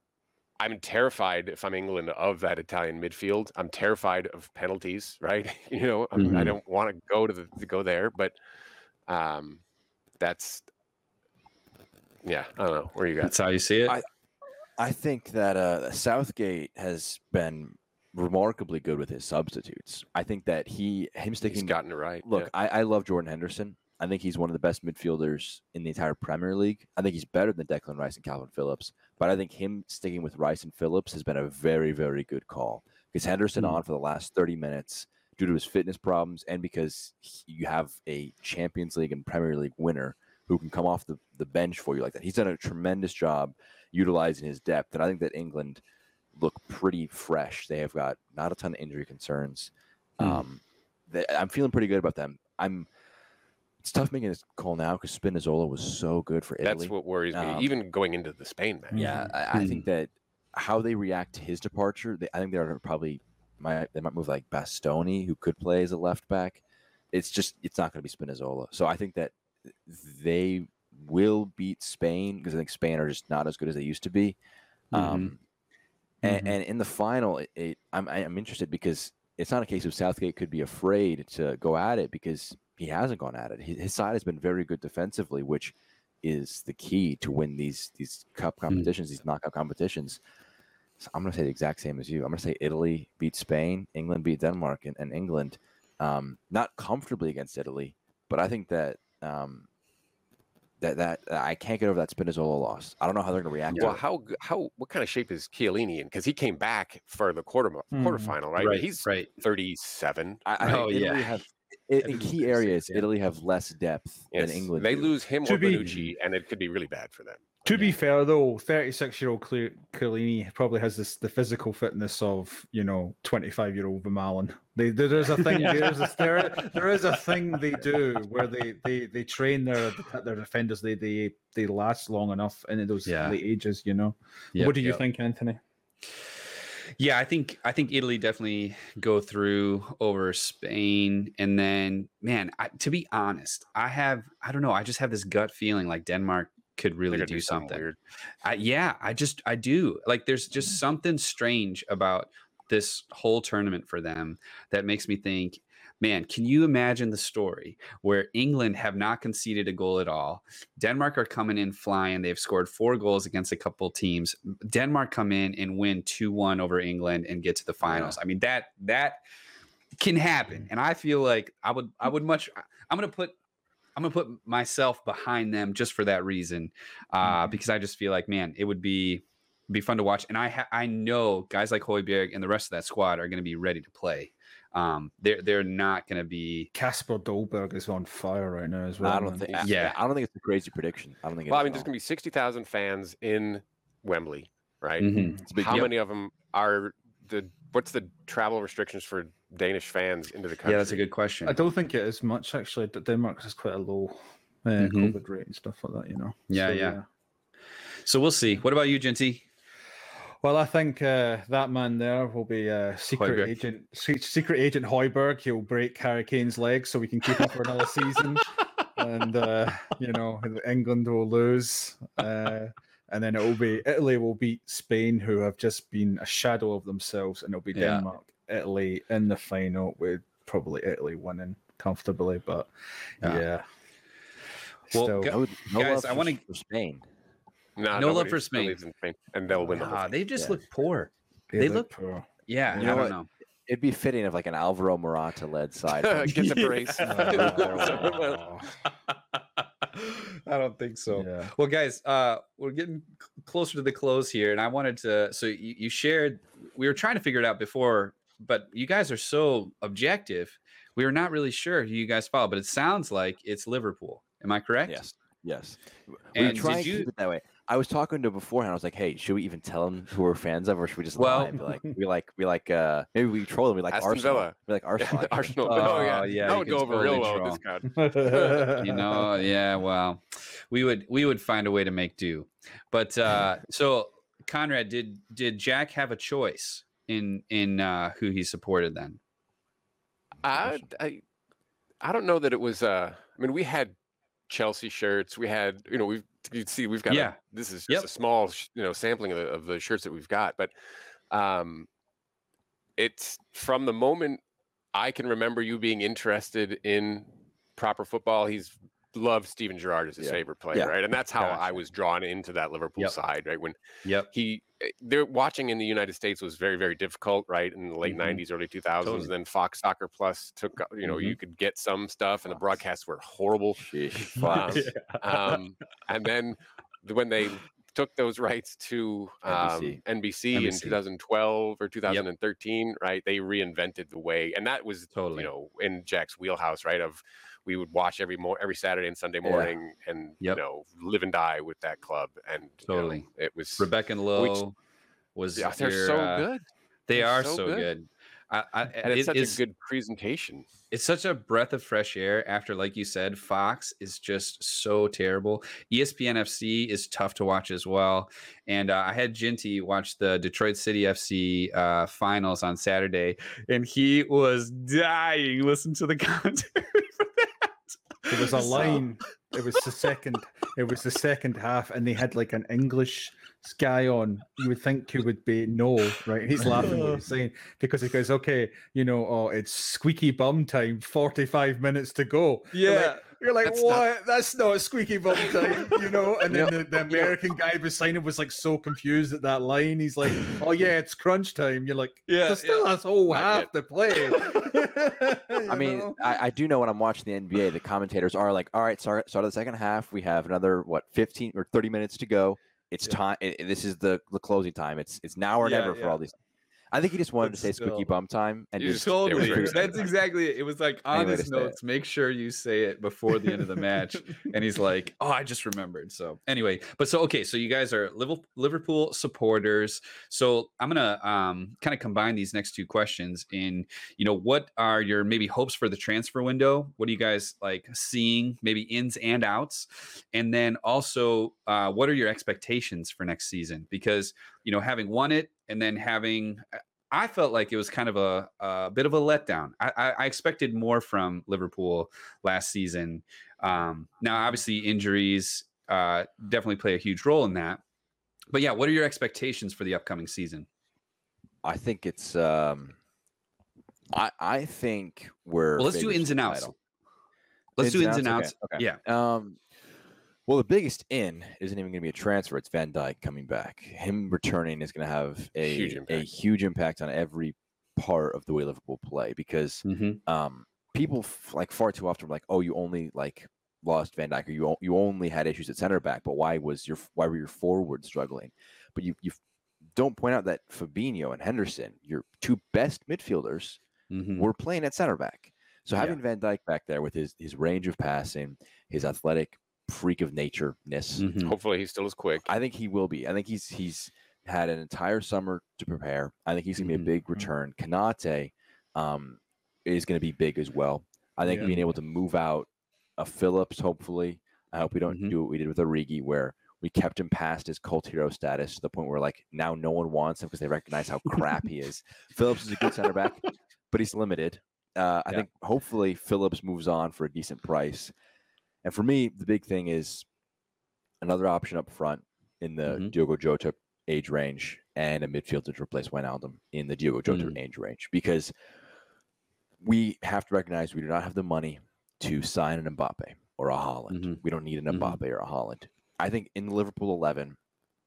I'm terrified if I'm England of that Italian midfield. I'm terrified of penalties, right? *laughs* you know, I'm- I Mhm. don't want to go to the to go there, but um, that's yeah. I don't know where you got. That's how you see it. I- I think that uh, Southgate has been remarkably good with his substitutes. I think that he him He's sticking. gotten it right. Look, yeah. I, I love Jordan Henderson. I think he's one of the best midfielders in the entire Premier League. I think he's better than Declan Rice and Calvin Phillips. But I think him sticking with Rice and Phillips has been a very, very good call. Because Henderson Mm. on for the last 30 minutes due to his fitness problems and because he- you have a Champions League and Premier League winner who can come off the, the bench for you like that. He's done a tremendous job utilizing his depth. And I think that England look pretty fresh. They have got not a ton of injury concerns. Mm. Um, they, I'm feeling pretty good about them. I'm. It's tough making this call now because Spinazzola was so good for Italy. That's what worries me. Um, Even going into the Spain match. Yeah, I, I think that how they react to his departure, they, I think they're probably might they might move like Bastoni, who could play as a left back. It's just it's not going to be Spinazzola. So I think that they will beat Spain because I think Spain are just not as good as they used to be. Mhm. Um, and, Mhm. and in the final, it, it, I'm I'm interested because it's not a case of Southgate could be afraid to go at it because he hasn't gone at it. His, his side has been very good defensively, which is the key to win these these cup competitions, these knockout competitions. So I'm going to say the exact same as you. I'm going to say Italy beat Spain, England beat Denmark, and, and England um, not comfortably against Italy, but I think that um, that that I can't get over that Spinazzola loss. I don't know how they're going to react. Well, to how how what kind of shape is Chiellini in? Because he came back for the quarter Mhm. quarterfinal, right? right. He's right. 37. I, I Oh, Italy yeah. have *laughs* in, in key areas. that. Italy have less depth Yes, than England. They do. lose him To or be- Bonucci, and it could be really bad for them. To be fair, though, 36 year old Chiellini probably has this the physical fitness of you know 25 year old Vermaelen. They, there is a thing. There's a, *laughs* there, there is a thing they do where they they, they train their their defenders. They they they last long enough in those Yeah. late ages. You know. Yep, what do you yep. think, Anthony? Yeah, I think I think Italy definitely go through over Spain, and then man, I, to be honest, I have I don't know, I just have this gut feeling like Denmark could really gonna do something. I, yeah, I just I do like. There's just mm-hmm. something strange about this whole tournament for them that makes me think, man, can you imagine the story where England have not conceded a goal at all? Denmark are coming in flying. They've scored four goals against a couple teams. Denmark come in and win 2-1 over England and get to the finals. I mean, that that can happen. Mm-hmm. And I feel like I would I would much I'm gonna put I'm gonna put myself behind them just for that reason. Uh, Mhm. because I just feel like, man, it would be be fun to watch. And I ha- I know guys like Højbjerg and the rest of that squad are gonna be ready to play. Um, they're they're not gonna be Kasper Dolberg is on fire right now as well. I don't man. think. He's- Yeah. I don't think it's a crazy prediction. I don't think. it Well, I mean, at there's going to be 60,000 fans in Wembley, right? Mhm. Big How deal. many of them are the? What's the travel restrictions for Danish fans into the country? Yeah, that's a good question. I don't think it is much actually. Denmark has quite a low uh, Mhm. COVID rate and stuff like that. You know. Yeah, yeah. So we'll see. What about you, Jinty? Well, I think uh, that man there will be uh, secret Højbjerg. agent, secret agent Højbjerg. He'll break Harry Kane's legs so we can keep him for another season, *laughs* and uh, you know England will lose, uh, and then it will be Italy will beat Spain, who have just been a shadow of themselves, and it'll be Yeah. Denmark, Italy in the final with probably Italy winning comfortably, but Yeah. yeah. Well, Still- go- No, no Guys, I wanna- for Spain. No, No love for Spain. Spain, and they'll win the whole Ah, thing. they just Yeah. look poor. they they look look- poor. Yeah, You I know don't what? know. It'd be fitting of like an Alvaro Morata led side. *laughs* Get the brace. *laughs* Oh, *laughs* I don't think so. yeah. Well, guys, uh, we're getting closer to the close here, and I wanted to. So you, you shared. We were trying to figure it out before, but you guys are so objective. We are not really sure who you guys follow, but it sounds like it's Liverpool. Am I correct? yes, yes. We did try and you- keep it that way. I was talking to beforehand. I was like, "Hey, should we even tell them who we're fans of, or should we just Well- lie? Be like, we like, we like, uh, maybe we troll them. We like Aston Arsenal. Villa. We like *laughs* Arsenal. actually. Arsenal. Oh, Oh, yeah. yeah, That would go over real well with this crowd. *laughs* *laughs* you know yeah well we would we would find a way to make do but uh so conrad did did jack have a choice in in uh who he supported then I, I I don't know that it was uh I mean we had Chelsea shirts we had you know we've you see we've got a- this is just Yep. a small you know sampling of the, of the shirts that we've got but um it's from the moment I can remember you being interested in proper football he's loved Steven Gerrard as his Yeah. favorite player Yeah. right and that's how I was drawn into that Liverpool Yep. side right when yep he they're watching in the United States was very very difficult right in the late Mhm. 90s early 2000s Totally. then Fox Soccer Plus took you know you could get some stuff and the broadcasts were horrible *laughs* Um, um, and then when they took those rights to um, NBC. NBC, in 2012 or 2013 right they reinvented the way and that was Totally. you know in Jack's wheelhouse right of we would watch every mo- every Saturday and Sunday Yeah. morning and Yep. you know live and die with that club and you know, Totally. it was rebecca and lowe was yeah, they're your, so uh, good they They're are so so good. good, I, I, and it's it such is- a good presentation. it's such a breath of fresh air after like you said fox is just so terrible espn fc is tough to watch as well and uh, i had jinty watch the detroit city fc uh, finals on saturday and he was dying listen to the *laughs* commentary that There was a *laughs* line. It was the second. It was the second half, and they had like an English guy on. You would think he would be no, right? He's *laughs* laughing he's saying because he goes, "Okay, you know, oh, it's squeaky bum time. Forty-five minutes to go." Yeah You're like, That's what? not- That's not squeaky bum time, you know? And then Yep. the, the American guy beside him was like so confused at that line. He's like, oh, yeah, it's crunch time. You're like, Yeah, there's still a whole half to play. *laughs* *laughs* I mean, I, I do know when I'm watching the NBA, the commentators are like, "All right, start start of the second half. We have another what 15 or 30 minutes to go. It's Yeah. time. i- this is the the closing time. It's it's now or Yeah, never for all these." I think he just wanted But to say squeaky still. bum time and You just was totally that's exactly it it was like on Anyway his notes make sure you say it before the end of the match *laughs* and he's like, "Oh, I just remembered." So anyway, but so okay, so you guys are Liverpool, Liverpool supporters. So I'm gonna um, kind of combine these next two questions in, you know, what are your maybe hopes for the transfer window? What are you guys like seeing, maybe ins and outs, and then also uh, what are your expectations for next season? Because you know, having won it and then having I felt like it was kind of a, a bit of a letdown. I, I, I expected more from Liverpool last season. Um, now, obviously, injuries uh, definitely play a huge role in that. But yeah, what are your expectations for the upcoming season? I think it's um I I think we're Well, let's do ins and outs. Let's do ins and Okay, outs. okay. Yeah. Um well the biggest in isn't even going to be a transfer, it's Van Dijk coming back. Him returning is going to have a Huge a impact. huge impact on every part of the way Liverpool play because Mm-hmm. um people f- like far too often are like oh you only like lost Van Dijk or you o- you only had issues at center back but why was your why were your forwards struggling but you you f- don't point out that Fabinho and Henderson your two best midfielders Mm-hmm. were playing at center back. So Yeah. having Van Dijk back there with his his range of passing, his athletic freak of nature ness, Mm-hmm. Hopefully, he still is quick. I think he will be. I think he's he's had an entire summer to prepare. I think he's gonna Mhm. be a big return. Konaté um, is gonna be big as well. I think Yeah. being able to move out a Phillips, hopefully. I hope we don't Mhm. do what we did with Origi, where we kept him past his cult hero status to the point where like now no one wants him because they recognize how crap he is. *laughs* Phillips is a good center back, but he's limited. Uh, I Yeah. think hopefully Phillips moves on for a decent price. And for me, the big thing is another option up front in the Mhm. Diogo Jota age range and a midfielder to replace Wijnaldum in the Diogo Jota Mm. age range because we have to recognize we do not have the money to sign an Mbappe or a Haaland. Mhm. We don't need an Mhm. Mbappe or a Haaland. I think in the Liverpool 11,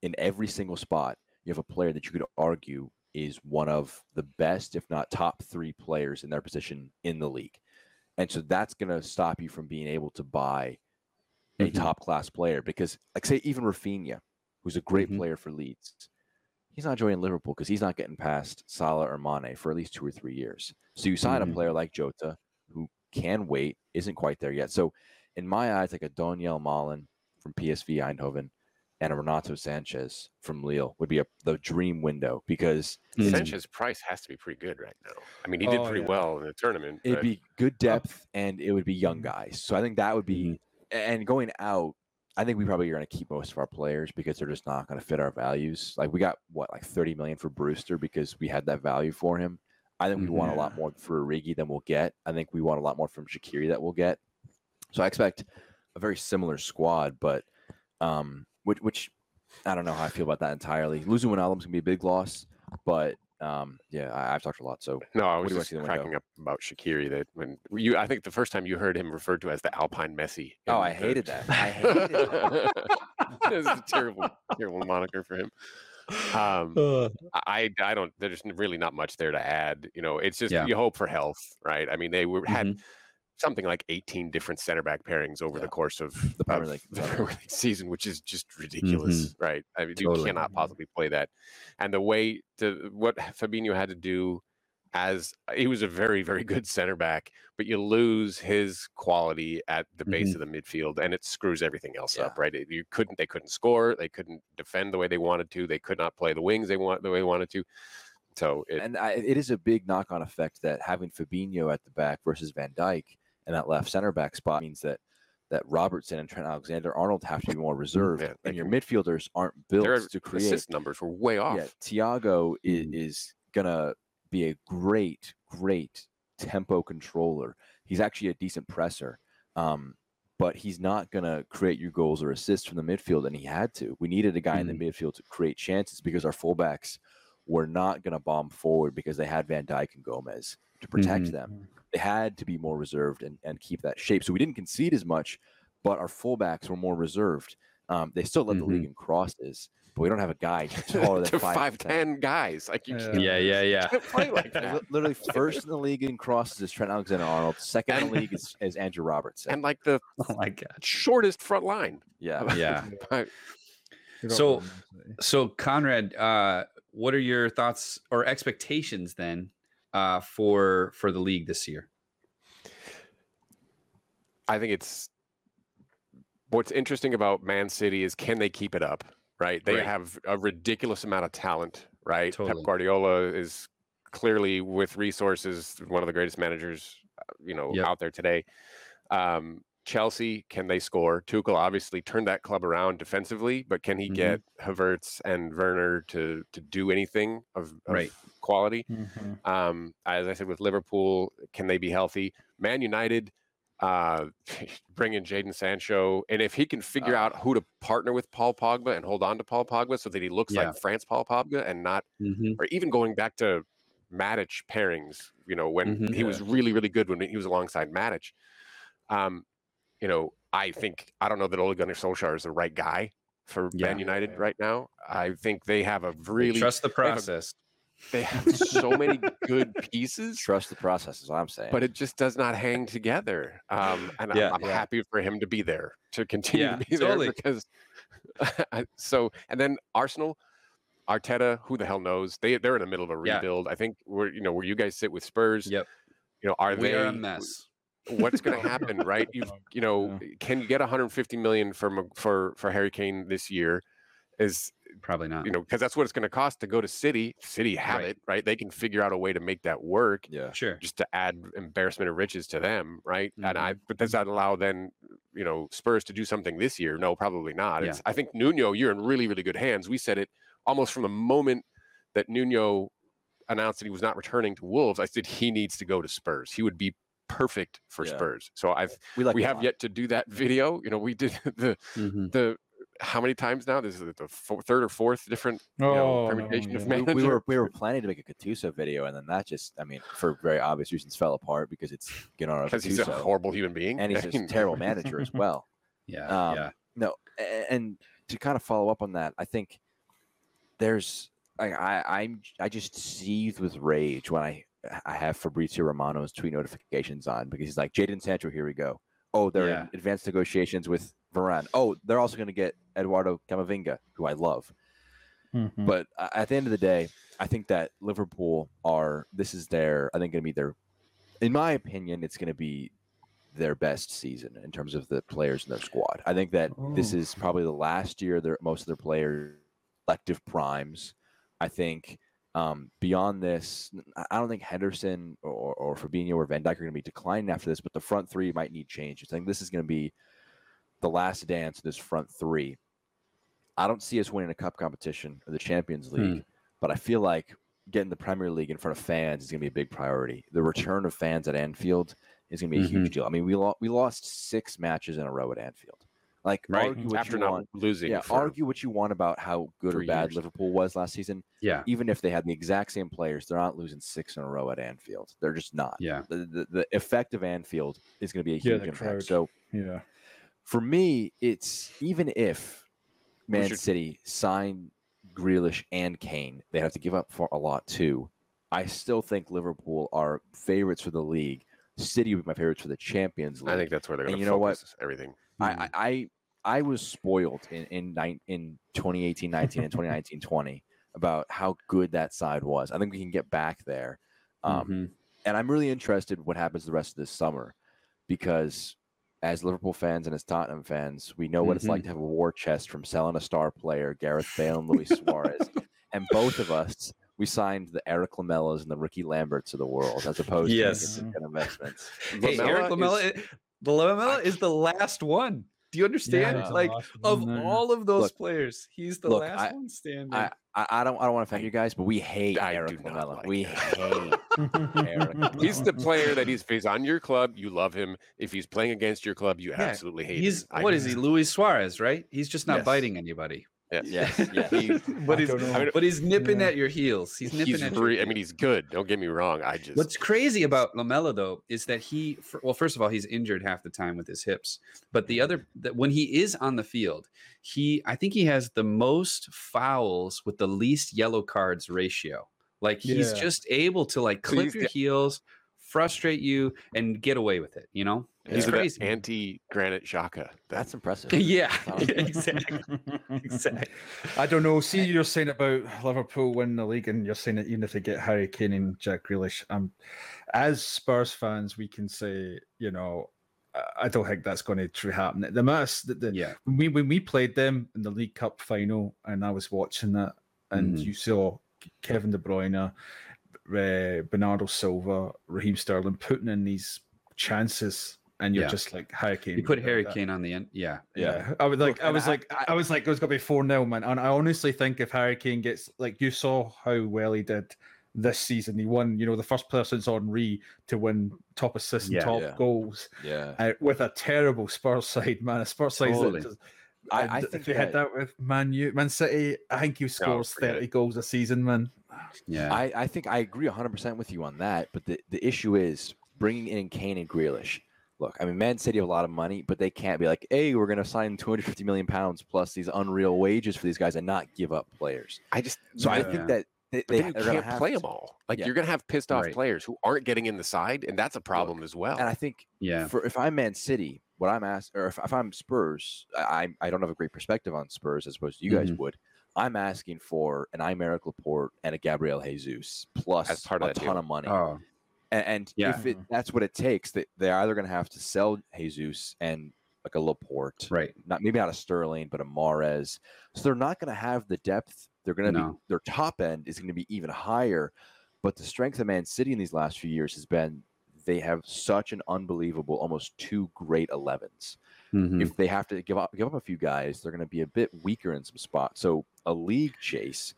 in every single spot, you have a player that you could argue is one of the best, if not top three players in their position in the league. And so that's going to stop you from being able to buy a Mhm. top class player because, like, say, even Rafinha, who's a great Mhm. player for Leeds, he's not joining Liverpool because he's not getting past Salah or Mane for at least two or three years. So you sign Mhm. a player like Jota who can wait, isn't quite there yet. So in my eyes, like a Donyell Malen from PSV Eindhoven and a Renato Sanches from Lille would be a, the dream window because Mhm. Sanches price has to be pretty good right now. I mean, he did Oh, pretty yeah. well in the tournament. it'd but- be good depth and it would be young guys. So I think that would be and going out. I think we probably are going to keep most of our players because they're just not going to fit our values. Like we got what like 30 million for Brewster because we had that value for him. I think we want a lot more for Origi than we'll get. I think we want a lot more from Shaqiri that we'll get. So I expect a very similar squad, but um, which which I don't know how I feel about that entirely. Losing one Wijnaldum's gonna be a big loss, but um, yeah, I, I've talked a lot. So No, I was do you wanna just see the cracking up about Shaqiri that when you, I think the first time you heard him referred to as the Alpine Messi. Oh, in I the- hated that. I hated it. It's *laughs* a terrible, terrible moniker for him. Um, *laughs* I, I don't. There's really not much there to add. You know, it's just Yeah. you hope for health, right? I mean, they were had Mhm. Something like 18 different center back pairings over Yeah. the course of *laughs* The Premier League, *laughs* the. Season, which is just ridiculous, mm-hmm. right? I mean, Totally. you cannot mm-hmm. possibly play that. And the way to what *laughs* Fabinho had to do as he was a very, very good center back, but you lose his quality at the base mm-hmm. of the midfield, and it screws everything else up, right? You couldn't, they couldn't score, they couldn't defend the way they wanted to, they could not play the wings they want the way they wanted to. So it, and I, it is a big knock-on effect that having Fabinho at the back versus Van Dijk and that left center back spot means that that Robertson and Trent Alexander-Arnold have to be more *laughs* reserved, Yeah, and your midfielders aren't built their to create. assist numbers were way off. Yeah, Thiago is, Mhm. is gonna be a great, great tempo controller. He's actually a decent presser, um, but he's not gonna create your goals or assists from the midfield, and he had to. We needed a guy in the midfield to create chances because our fullbacks were not gonna bomb forward because they had Van Dijk and Gomez to protect Mhm. them. They had to be more reserved and, and keep that shape. So we didn't concede as much, but our fullbacks were more reserved. Um, they still led the league in crosses, but we don't have a guy *laughs* taller than to five, five ten guys, like you Yeah. can't, Yeah, yeah, yeah. *laughs* can't play like *laughs* that. Literally first in the league in crosses is Trent Alexander Arnold. Second in the league is, is Andrew Robertson. and like the Oh my god. shortest front line. yeah. Yeah. But So- there, Man City. So Conrad, uh, what are your thoughts or expectations then uh, for for the league this year? I think it's what's interesting about Man City is can they keep it up? Right, they Right. have a ridiculous amount of talent. Right, Totally. Pep Guardiola is clearly with resources one of the greatest managers uh, you know Yep. out there today. Um, Chelsea, can they score? Tuchel obviously turned that club around defensively, but can he Mhm. get Havertz and Werner to to do anything of, of Right. quality? Mhm. Um, as I said with Liverpool, can they be healthy? Man United, uh, *laughs* bring in Jadon Sancho, and if he can figure Ah. out who to partner with Paul Pogba and hold on to Paul Pogba so that he looks Yeah. like France Paul Pogba and not, or even going back to Matic pairings, you know, when Mhm. he was really really good when he was alongside Matic. Um, you know, I think I don't know that Ole Gunnar Solskjaer is the right guy for Yeah. Man United right now. I think they have a They really trust the have a- process. they *laughs* have so many good pieces Trust the process is what I'm saying. but it just does not hang together. Um, and Yeah. I'm, I'm Yeah. happy for him to be there to continue Yeah, to be totally. there because *laughs* so and then Arsenal, Arteta, who the hell knows? They they're in the middle of a Yeah. rebuild. I think where you know where you guys sit with Spurs. Yep. You know, are We they are a mess. What's going *laughs* to happen, right? You you know, can you get 150 million for for for Harry Kane this year? Is Probably not. you know because that's what it's going to cost to go to City. City have Right. it, right? They can figure out a way to make that work yeah. Sure. just to add embarrassment of riches to them, right? And I, Mm-hmm. but does that allow then, you know, Spurs to do something this year? No, probably not. It's, I think Nuno, you're in really, really good hands. We said it almost from the moment that Nuno announced that he was not returning to Wolves. I said he needs to go to Spurs. He would be perfect for Yeah. Spurs. So I've We like we have lot. yet to do that video. You know, we did *laughs* the Mhm. the how many times now? This is the four, third or fourth different you know, Oh, permutation of yeah. We, manager. we were we were planning to make a Gattuso video, and then that just I mean for very obvious reasons fell apart because it's getting on because he's a horrible human being, and he's *laughs* a terrible *laughs* manager as well. Yeah. Um, yeah. No, and to kind of follow up on that, I think there's I I I'm I just seethe with rage when I I have Fabrizio Romano's tweet notifications on because he's like Jadon Sancho, here we go. Oh, they're Yeah. in advanced negotiations with Varane. Oh, they're also going to get Eduardo Camavinga, who I love. Mhm. But uh, at the end of the day, I think that Liverpool are this is their I think going to be their in my opinion it's going to be their best season in terms of the players in their squad. I think that this Oh. is probably the last year their most of their players collective primes. I think um, beyond this, I don't think Henderson or, or Fabinho or Van Dijk are going to be declining after this, but the front three might need changes. I think this is going to be the last dance of this front three. I don't see us winning a cup competition or the Champions Hmm. League, but I feel like getting the Premier League in front of fans is going to be a big priority. The return of fans at Anfield is going to be a Mm-hmm. huge deal. I mean, we lo- we lost six matches in a row at Anfield. Like, Right. argue what After you not want. losing, Yeah, argue what you want about how good or bad years. Liverpool was last season. Yeah. Even if they had the exact same players, they're not losing six in a row at Anfield. They're just not. Yeah. The, the, the effect of Anfield is going to be a Yeah, huge the impact. crowd. So Yeah. for me, it's even if Man should- City sign Grealish and Kane, they have to give up for a lot too. I still think Liverpool are favorites for the league. City would be my favorites for the Champions League. I think that's where they're going to you know what? focus everything. I, I I I was spoiled in in in 2018 19 and *laughs* 2019 20 about how good that side was. I think we can get back there. Um, Mhm. and I'm really interested what happens the rest of this summer because as Liverpool fans and as Tottenham fans, we know what it's like to have a war chest from selling a star player, Gareth Bale and Luis Suarez. *laughs* and both of us, we signed the Erik Lamelas and the Ricky Lamberts of the world as opposed Yes. to investments. Hey, Erik Lamela is- the Lamela is the last one. Do you understand? Yeah. like of all of those Look- players, he's the look, last I- one standing. I, I, I don't I don't want to offend you guys, but we hate I Eric do Lamela. like we Eric. hate *laughs* Eric. He's the player that he's, if he's on your club, you love him. If he's playing against your club, you Yeah, absolutely hate he's him. I what he? not. Luis Suarez, right? He's just not Yes. biting anybody. Yes. *laughs* Yes, yes. He- but he's. I mean, but he's nipping Yeah. at your heels. He's nipping he's at your re- I mean, he's good. Don't get me wrong. I just What's crazy about Lamela though is that he, well, first of all, he's injured half the time with his hips. But the mm-hmm. other, that when he is on the field, he, I think he has the most fouls with the least yellow cards ratio. Like he's Yeah. just able to like clip he's your heels, frustrate you, and get away with it. You know, he's it's the crazy. anti Granit Xhaka. That's impressive. *laughs* yeah, *laughs* exactly, exactly. I don't know. See, you're saying about Liverpool winning the league, and you're saying that even if they get Harry Kane and Jack Grealish, um, as Spurs fans, we can say, you know, I- I don't think that's going to truly happen. The mass, the, the, Yeah, when we when we played them in the League Cup final, and I was watching that, and Mhm. you saw Kevin De Bruyne, uh, Bernardo Silva, Raheem Sterling putting in these chances, and you're Yeah. just like Harry Kane. you put uh, Harry Kane on the end. Yeah, yeah, I was like, I was like, I, was like, it was gonna be four 0 man. And I honestly think if Harry Kane gets like you saw how well he did this season, he won. You know, the first player since Henry to win top assists and Yeah. top Yeah. goals Yeah. uh, with a terrible Spurs *laughs* side, man. A Spurs side Totally. that I- and I if think they had that- with Man U, Man City, I think he scores forget it. thirty goals a season, man. Yeah. I, I think I agree 100% with you on that. But the, the issue is bringing in Kane and Grealish. Look, I mean, Man City have a lot of money, but they can't be like, hey, we're going to sign 250 million pounds plus these unreal wages for these guys and not give up players. I just So I think that they, But they, then you they're gonna can't play to. them all. Like Yeah. you're gonna have pissed off Right. players who aren't getting in the side, and that's a problem as well. And I think yeah. for if I'm Man City, what I'm asked, or if, if I'm Spurs, I I don't have a great perspective on Spurs as opposed to you guys Mhm. would. I'm asking for an Aymeric Laporte and a Gabriel Jesus plus part of a ton deal. of money. Oh, And, and Yeah. if it, that's what it takes, that they're either going to have to sell Jesus and like a Laporte, right. not maybe not a Sterling, but a Mahrez. So they're not going to have the depth. They're going to No. be their top end is going to be even higher. But the strength of Man City in these last few years has been they have such an unbelievable, almost two great 11s. Mhm. If they have to give up give up a few guys, they're going to be a bit weaker in some spots. So a league chase,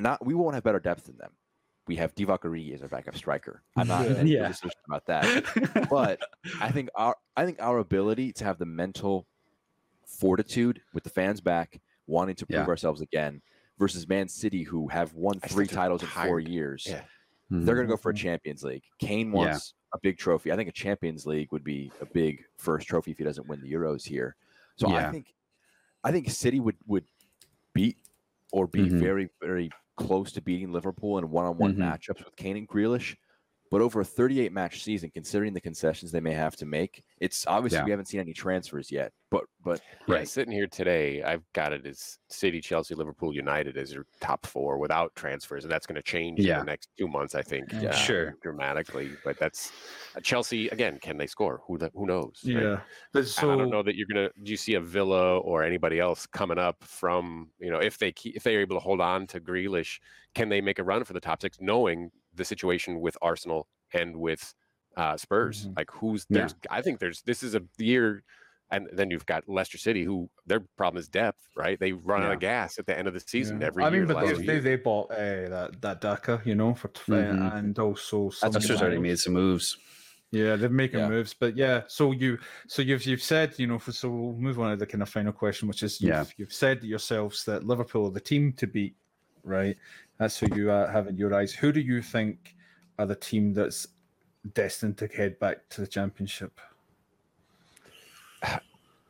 not we won't have better depth than them. We have Divock Origi as our backup striker. I'm not in *laughs* any Yeah. decision about that *laughs* but I think our I think our ability to have the mental fortitude with the fans back, wanting to prove Yeah. ourselves again, versus Man City who have won three titles in four years. Yeah. They're Mhm. gonna go for a. Champions League. Kane Yeah. wants a big trophy. I think a Champions League would be a big first trophy if he doesn't win the Euros here. So Yeah. I think I think City would would beat or be Mhm. very very close to beating Liverpool in one-on-one Mhm. matchups with Kane and Grealish. But over a 38 match season, considering the concessions they may have to make, it's obviously Yeah. we haven't seen any transfers yet. But but Yeah, Right. sitting here today, I've got it as City, Chelsea, Liverpool, United as your top four without transfers, and that's going to change in the next two months, I think. Yeah. uh, Sure. dramatically. But that's uh, Chelsea again. Can they score? Who the, who knows? right? Yeah, but And so I don't know that you're gonna. Do you see a Villa or anybody else coming up from you know if they keep, if they're able to hold on to Grealish, can they make a run for the top six, knowing the situation with Arsenal and with uh, Spurs? Mhm. Like who's Yeah. there's? I think there's this is a year. And then you've got Leicester City, who their problem is depth, right? They run out of gas at the end of the season Yeah. every I year. I mean, the but they, they, they bought uh, that that Daka, you know, for tw- uh, Mhm. and also some Leicester's already made some moves. Yeah, they're making Yeah. moves, but yeah. So you, so you've you've said, you know, for, so we'll move on to the kind of final question, which is, you've, Yeah. you've said yourselves that Liverpool are the team to beat, right? That's who you uh, have in your eyes. Who do you think are the team that's destined to head back to the championship?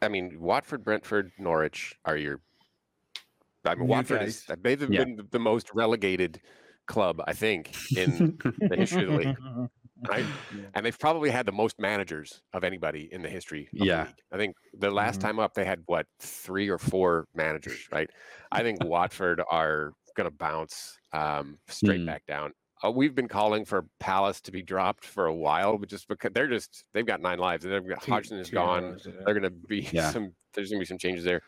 I mean, Watford, Brentford, Norwich are your. I mean, You Watford is guys. they've Yeah. been the- the most relegated club, I think, in the history of the league. *laughs* Right? And they've probably had the most managers of anybody in the history of Yeah. the league. I think the last Mhm. time up they had what three or four managers, right? I think *laughs* Watford are gonna bounce um, straight Mm. back down. Uh, we've been calling for Palace to be dropped for a while, but just because they're just they've got nine lives and they've got Two- Hodgson is gone. hours, yeah. They're gonna be *laughs* Yeah. some there's gonna be some changes there.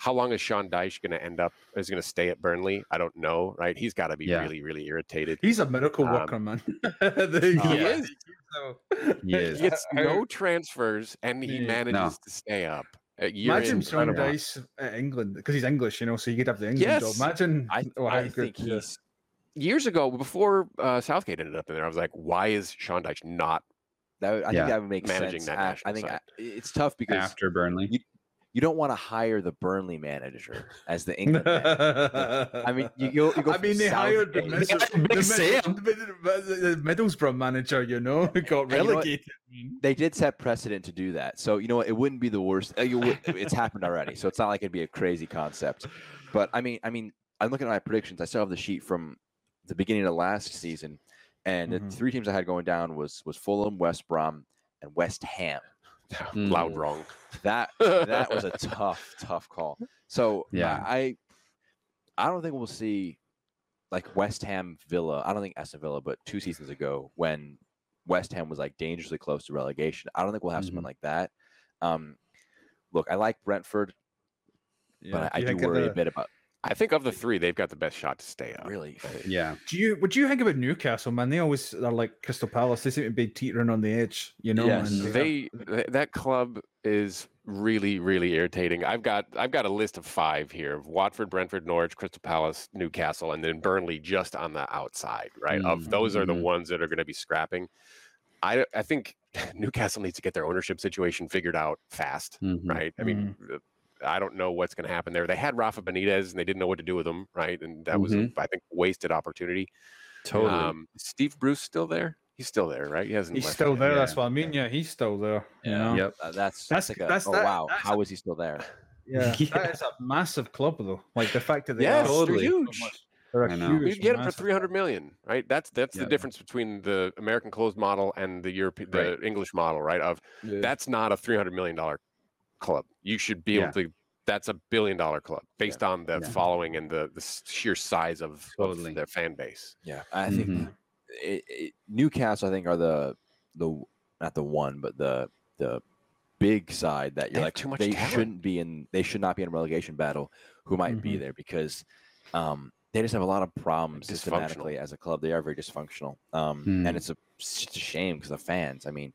How long is Sean Dyche gonna end up? Is gonna stay at Burnley? I don't know, right? He's got to be Yeah. really, really irritated. He's a miracle Um, worker, man. *laughs* He is. He is. He gets *laughs* no transfers and he Yeah. manages to stay up. Year Imagine in, Sean year out. Dyche at England because he's English, you know, so you could have the England Yes. job. Imagine I, *laughs* oh, how I good- think yeah. he's Years ago, before uh, Southgate ended up in there, I was like, why is Sean Dyche not? that. would- I Yeah. think that would make Managing sense. that I- I national think side. I- it's tough because After Burnley. you don't want to hire the Burnley manager as the England. manager. I mean, you go. You go I mean, they hired the, Middles- the, Mid- the, Middlesbrough manager, you know, who *laughs* got And you know relegated. they did set precedent to do that. So you know what? It wouldn't be the worst. uh, you It's happened already, so it's not like it'd be a crazy concept. But I mean, I mean, I'm looking at my predictions. I still have the sheet from the beginning of last season, and Mhm. the three teams I had going down was was Fulham, West Brom, and West Ham. *laughs* Loud Mm. wrong. That that was a tough, tough call. So Yeah. I I don't think we'll see like West Ham Villa. I don't think Aston Villa, but two seasons ago when West Ham was like dangerously close to relegation. I don't think we'll have someone like that. Um, look, I like Brentford, but I, I do worry a bit about I think of the three, they've got the best shot to stay up. really. Yeah. Do you? What do you think about Newcastle, man? They always are like Crystal Palace. They seem to be teetering on the edge, you know. Yes. and They th- that club is really really irritating. I've got I've got a list of five here: of Watford, Brentford, Norwich, Crystal Palace, Newcastle, and then Burnley just on the outside. Right of those are the Mhm. ones that are going to be scrapping. I I think *laughs* Newcastle needs to get their ownership situation figured out fast. Mhm. Right. I mean. uh, I don't know what's going to happen there. They had Rafa Benitez and they didn't know what to do with him, right? And that was, a, I think, wasted opportunity. Totally. Um, Steve Bruce still there? He's still there, right? He hasn't. he's left still yet. there. That's Yeah. what I mean. Yeah, he's still there. You know? Yep. Uh, that's That's- that's like a, that's- oh that- wow, that's how is he still there? *laughs* Yeah, *laughs* Yeah. that is a massive club though. Like the fact that they Yes, are Totally. huge. They're a I know. huge, We get it for three hundred million, right? That's that's Yeah. the difference between the American closed model and the European, the Right. English model, right? Of club. that's not a three hundred million dollar club. You should be Yeah. able to. That's a billion dollar club based on the Yeah. following and the, the sheer size of, Totally. of their fan base. Yeah, I think Mhm. it, it, Newcastle, I think, are the the not the one, but the the big side that you're have like too much they talent. shouldn't be in. They should not be in a relegation battle. Who might be Mhm. there because um, they just have a lot of problems systematically as a club. They are very dysfunctional, um, Hmm. and it's a it's a shame because the fans. I mean,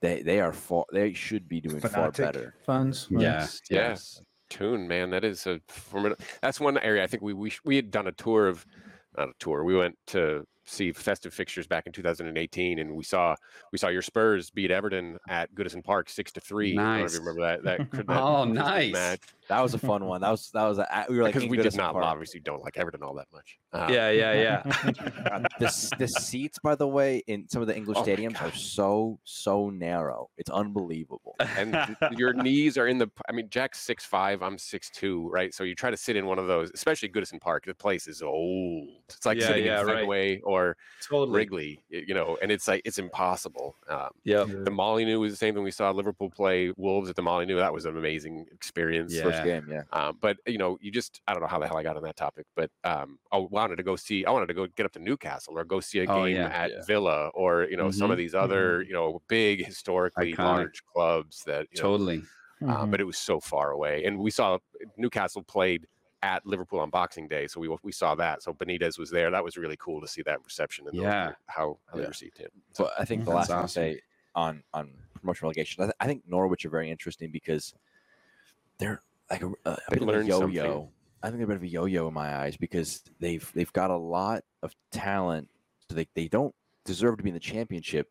they they are far. They should be doing far better. Funds. right? Yeah. Yeah. Yes. Tune, man, that is a formidable. That's one area I think we we we had done a tour of, not a tour. We went to see festive fixtures back in 2018, and we saw we saw your Spurs beat Everton at Goodison Park six to three. I don't know if Nice. you remember that. That, *laughs* that Oh, nice. match. That was a *laughs* fun one. That was that was a, we were like because in we did not Park. obviously don't like Everton all that much. Uh, Yeah, yeah, yeah. *laughs* The, the seats, by the way, in some of the English Oh stadiums are so so narrow. It's unbelievable. and your knees are in the. I mean, Jack's six five. I'm six two, right? So you try to sit in one of those, especially Goodison Park. The place is old. It's like Yeah, sitting yeah, in right. Fenway or or Totally. Wrigley, you know, and it's like it's impossible. Um, Yep. the Molineux was the same thing. We saw Liverpool play Wolves at the Molineux. That was an amazing experience. Yeah. First game, yeah. Um, but you know, you just I don't know how the hell I got on that topic, but um, I wanted to go see. I wanted to go get up to Newcastle or go see a Oh, game yeah, at yeah. Villa or you know some of these other you know big historically Iconic. large clubs that you know, Totally. uh, but it was so far away. And we saw Newcastle played at Liverpool on Boxing Day, so we we saw that. So Benitez was there. That was really cool to see that reception and those- Yeah. how how they received him. So I think the last thing I'll awesome. say on on promotion relegation, I, th- I think Norwich are very interesting because they're like a, a, a They bit of a learned something. yo-yo. I think they're a bit of a yo-yo in my eyes because they've they've got a lot of talent. So they, they don't deserve to be in the championship,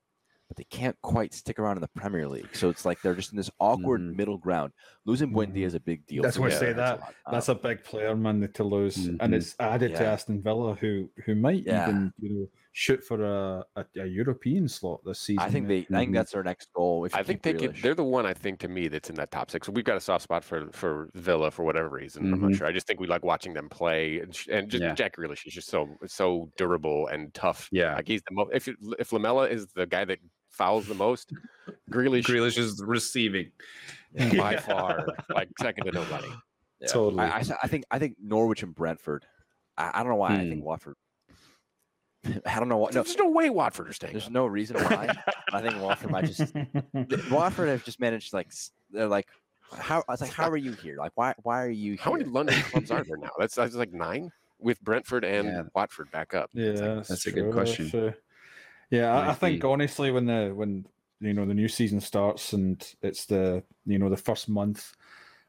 but they can't quite stick around in the Premier League. So it's like they're just in this awkward Mhm. middle ground. Losing Buendia Mhm. is a big deal. That's why I them. say It's a that. That's Um, a big player, man, to lose, Mhm. and it's added to Aston Villa, who who might Yeah. even you know shoot for a, a, a European slot this season. I think they. I think Mhm. that's their next goal. If I think they could, they're the one I think to me that's in that top six. We've got a soft spot for for Villa for whatever reason. I'm not sure. I just think we like watching them play, and, and just Yeah. Jack Grealish is just so so durable and tough. Yeah. Like he's the most. If it- if Lamela is the guy that fouls the most, Grealish, Grealish is receiving. *laughs* by Yeah. far like second to nobody. Yeah. Totally. I, I, I think I think Norwich and Brentford. I, I don't know why I Hmm. think Watford. *laughs* I don't know what. No, There's no way Watford are staying. there's up. no reason why. *laughs* I think Watford might just. th- Watford have just managed like they're like how I was like how are you here? Like why why are you here? How many London clubs are there now? That's, that's like nine with Brentford and Yeah. Watford back up. Yeah, It's like- that's, that's a good question. true. Yeah, I, I think honestly, when the when you know the new season starts and it's the you know the first month,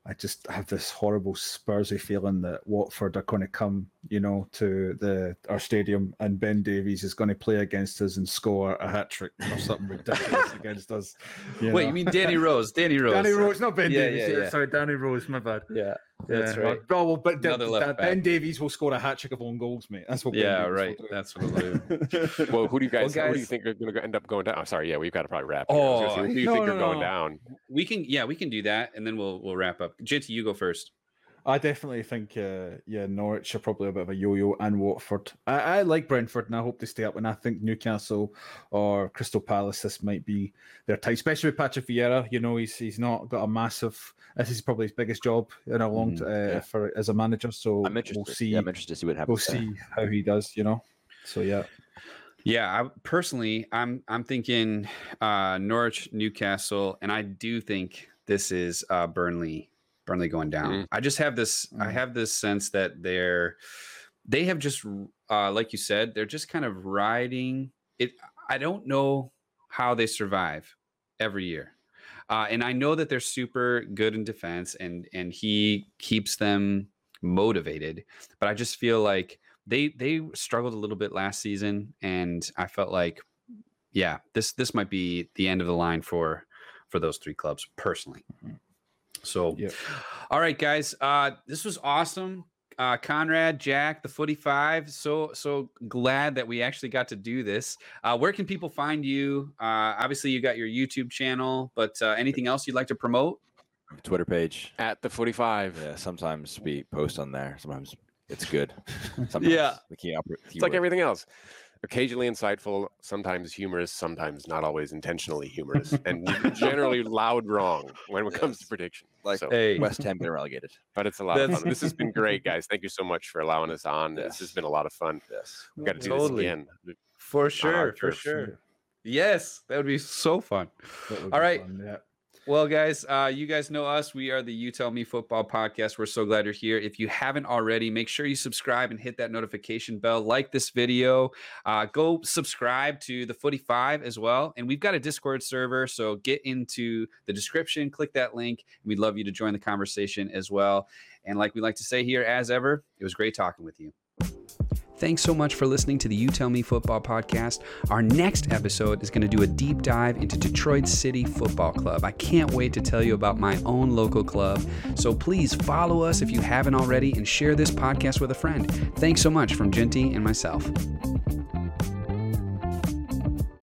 I just have this horrible Spursy feeling that Watford are going to come, you know, to the our stadium and Ben Davies is going to play against us and score a hat trick or something ridiculous *laughs* against us. you Wait, know. you mean Danny Rose? Danny *laughs* Rose. Danny Rose, not Ben Yeah, Davies. yeah, yeah. Sorry, Danny Rose. My bad. Yeah, that's yeah, right. Oh, well, but Another Dan- left Ben Davies will score a hat trick of own goals, mate. That's what. Ben Yeah, Davies will right. do. That's what it'll do. *laughs* Well, who do you Well, guys, who do you think are going to end up going down? I'm sorry, yeah, we've got to probably wrap. here. I was gonna oh. say, Oh, who do you no, think no, are going down? we can, yeah, we can do that, and then we'll we'll wrap up. Jinty, you go first. I definitely think, uh, yeah, Norwich are probably a bit of a yo-yo, and Watford. I, I like Brentford, and I hope they stay up. And I think Newcastle or Crystal Palace, this might be their time, especially with Patrick Vieira. You know, he's he's not got a massive. This is probably his biggest job in a long t- uh, yeah. for as a manager. So I'm interested. we'll see. Yeah, I'm interested to see what happens. we'll there. see how he does. You know. So yeah. Yeah, I personally, I'm I'm thinking uh, Norwich, Newcastle, and I do think this is uh, Burnley. Burnley going down. Mhm. I just have this. I Mhm. have this sense that they're they have just uh, like you said, they're just kind of riding it. I don't know how they survive every year. Uh, and I know that they're super good in defense, and and he keeps them motivated. But I just feel like they they struggled a little bit last season, and I felt like, yeah, this this might be the end of the line for for those three clubs personally. So, Yep. all right, guys, uh, this was awesome. Uh, Conrad, Jack, the Footy Five. So so glad that we actually got to do this. Uh, where can people find you? Uh, obviously, you got your YouTube channel, but uh, anything else you'd like to promote? Twitter page. At the Footy Five. Yeah, sometimes we post on there. Sometimes it's good. *laughs* Sometimes Yeah. the key oper- It's like everything else. Occasionally insightful, sometimes humorous, sometimes not always intentionally humorous, *laughs* and generally loud wrong when it comes to prediction. Like so, Hey, West Ham getting relegated. but it's a lot of fun. This has been great, guys. *laughs* Thank you so much for allowing us on. This has been a lot of fun. Yes. We've got to do Totally. this again. for sure, for sure. Yes, that would be so fun. That would All be right. fun, yeah. Well, guys, uh, you guys know us. We are the You Tell Me Football Podcast. We're so glad you're here. If you haven't already, make sure you subscribe and hit that notification bell. Like this video. Uh, go subscribe to the Footy Five as well. And we've got a Discord server, so get into the description, click that link. We'd love you to join the conversation as well. And like we like to say here, as ever, it was great talking with you. Thanks so much for listening to the You Tell Me Football podcast. Our next episode is going to do a deep dive into Detroit City Football Club. I can't wait to tell you about my own local club. So please follow us if you haven't already and share this podcast with a friend. Thanks so much from Jinty and myself.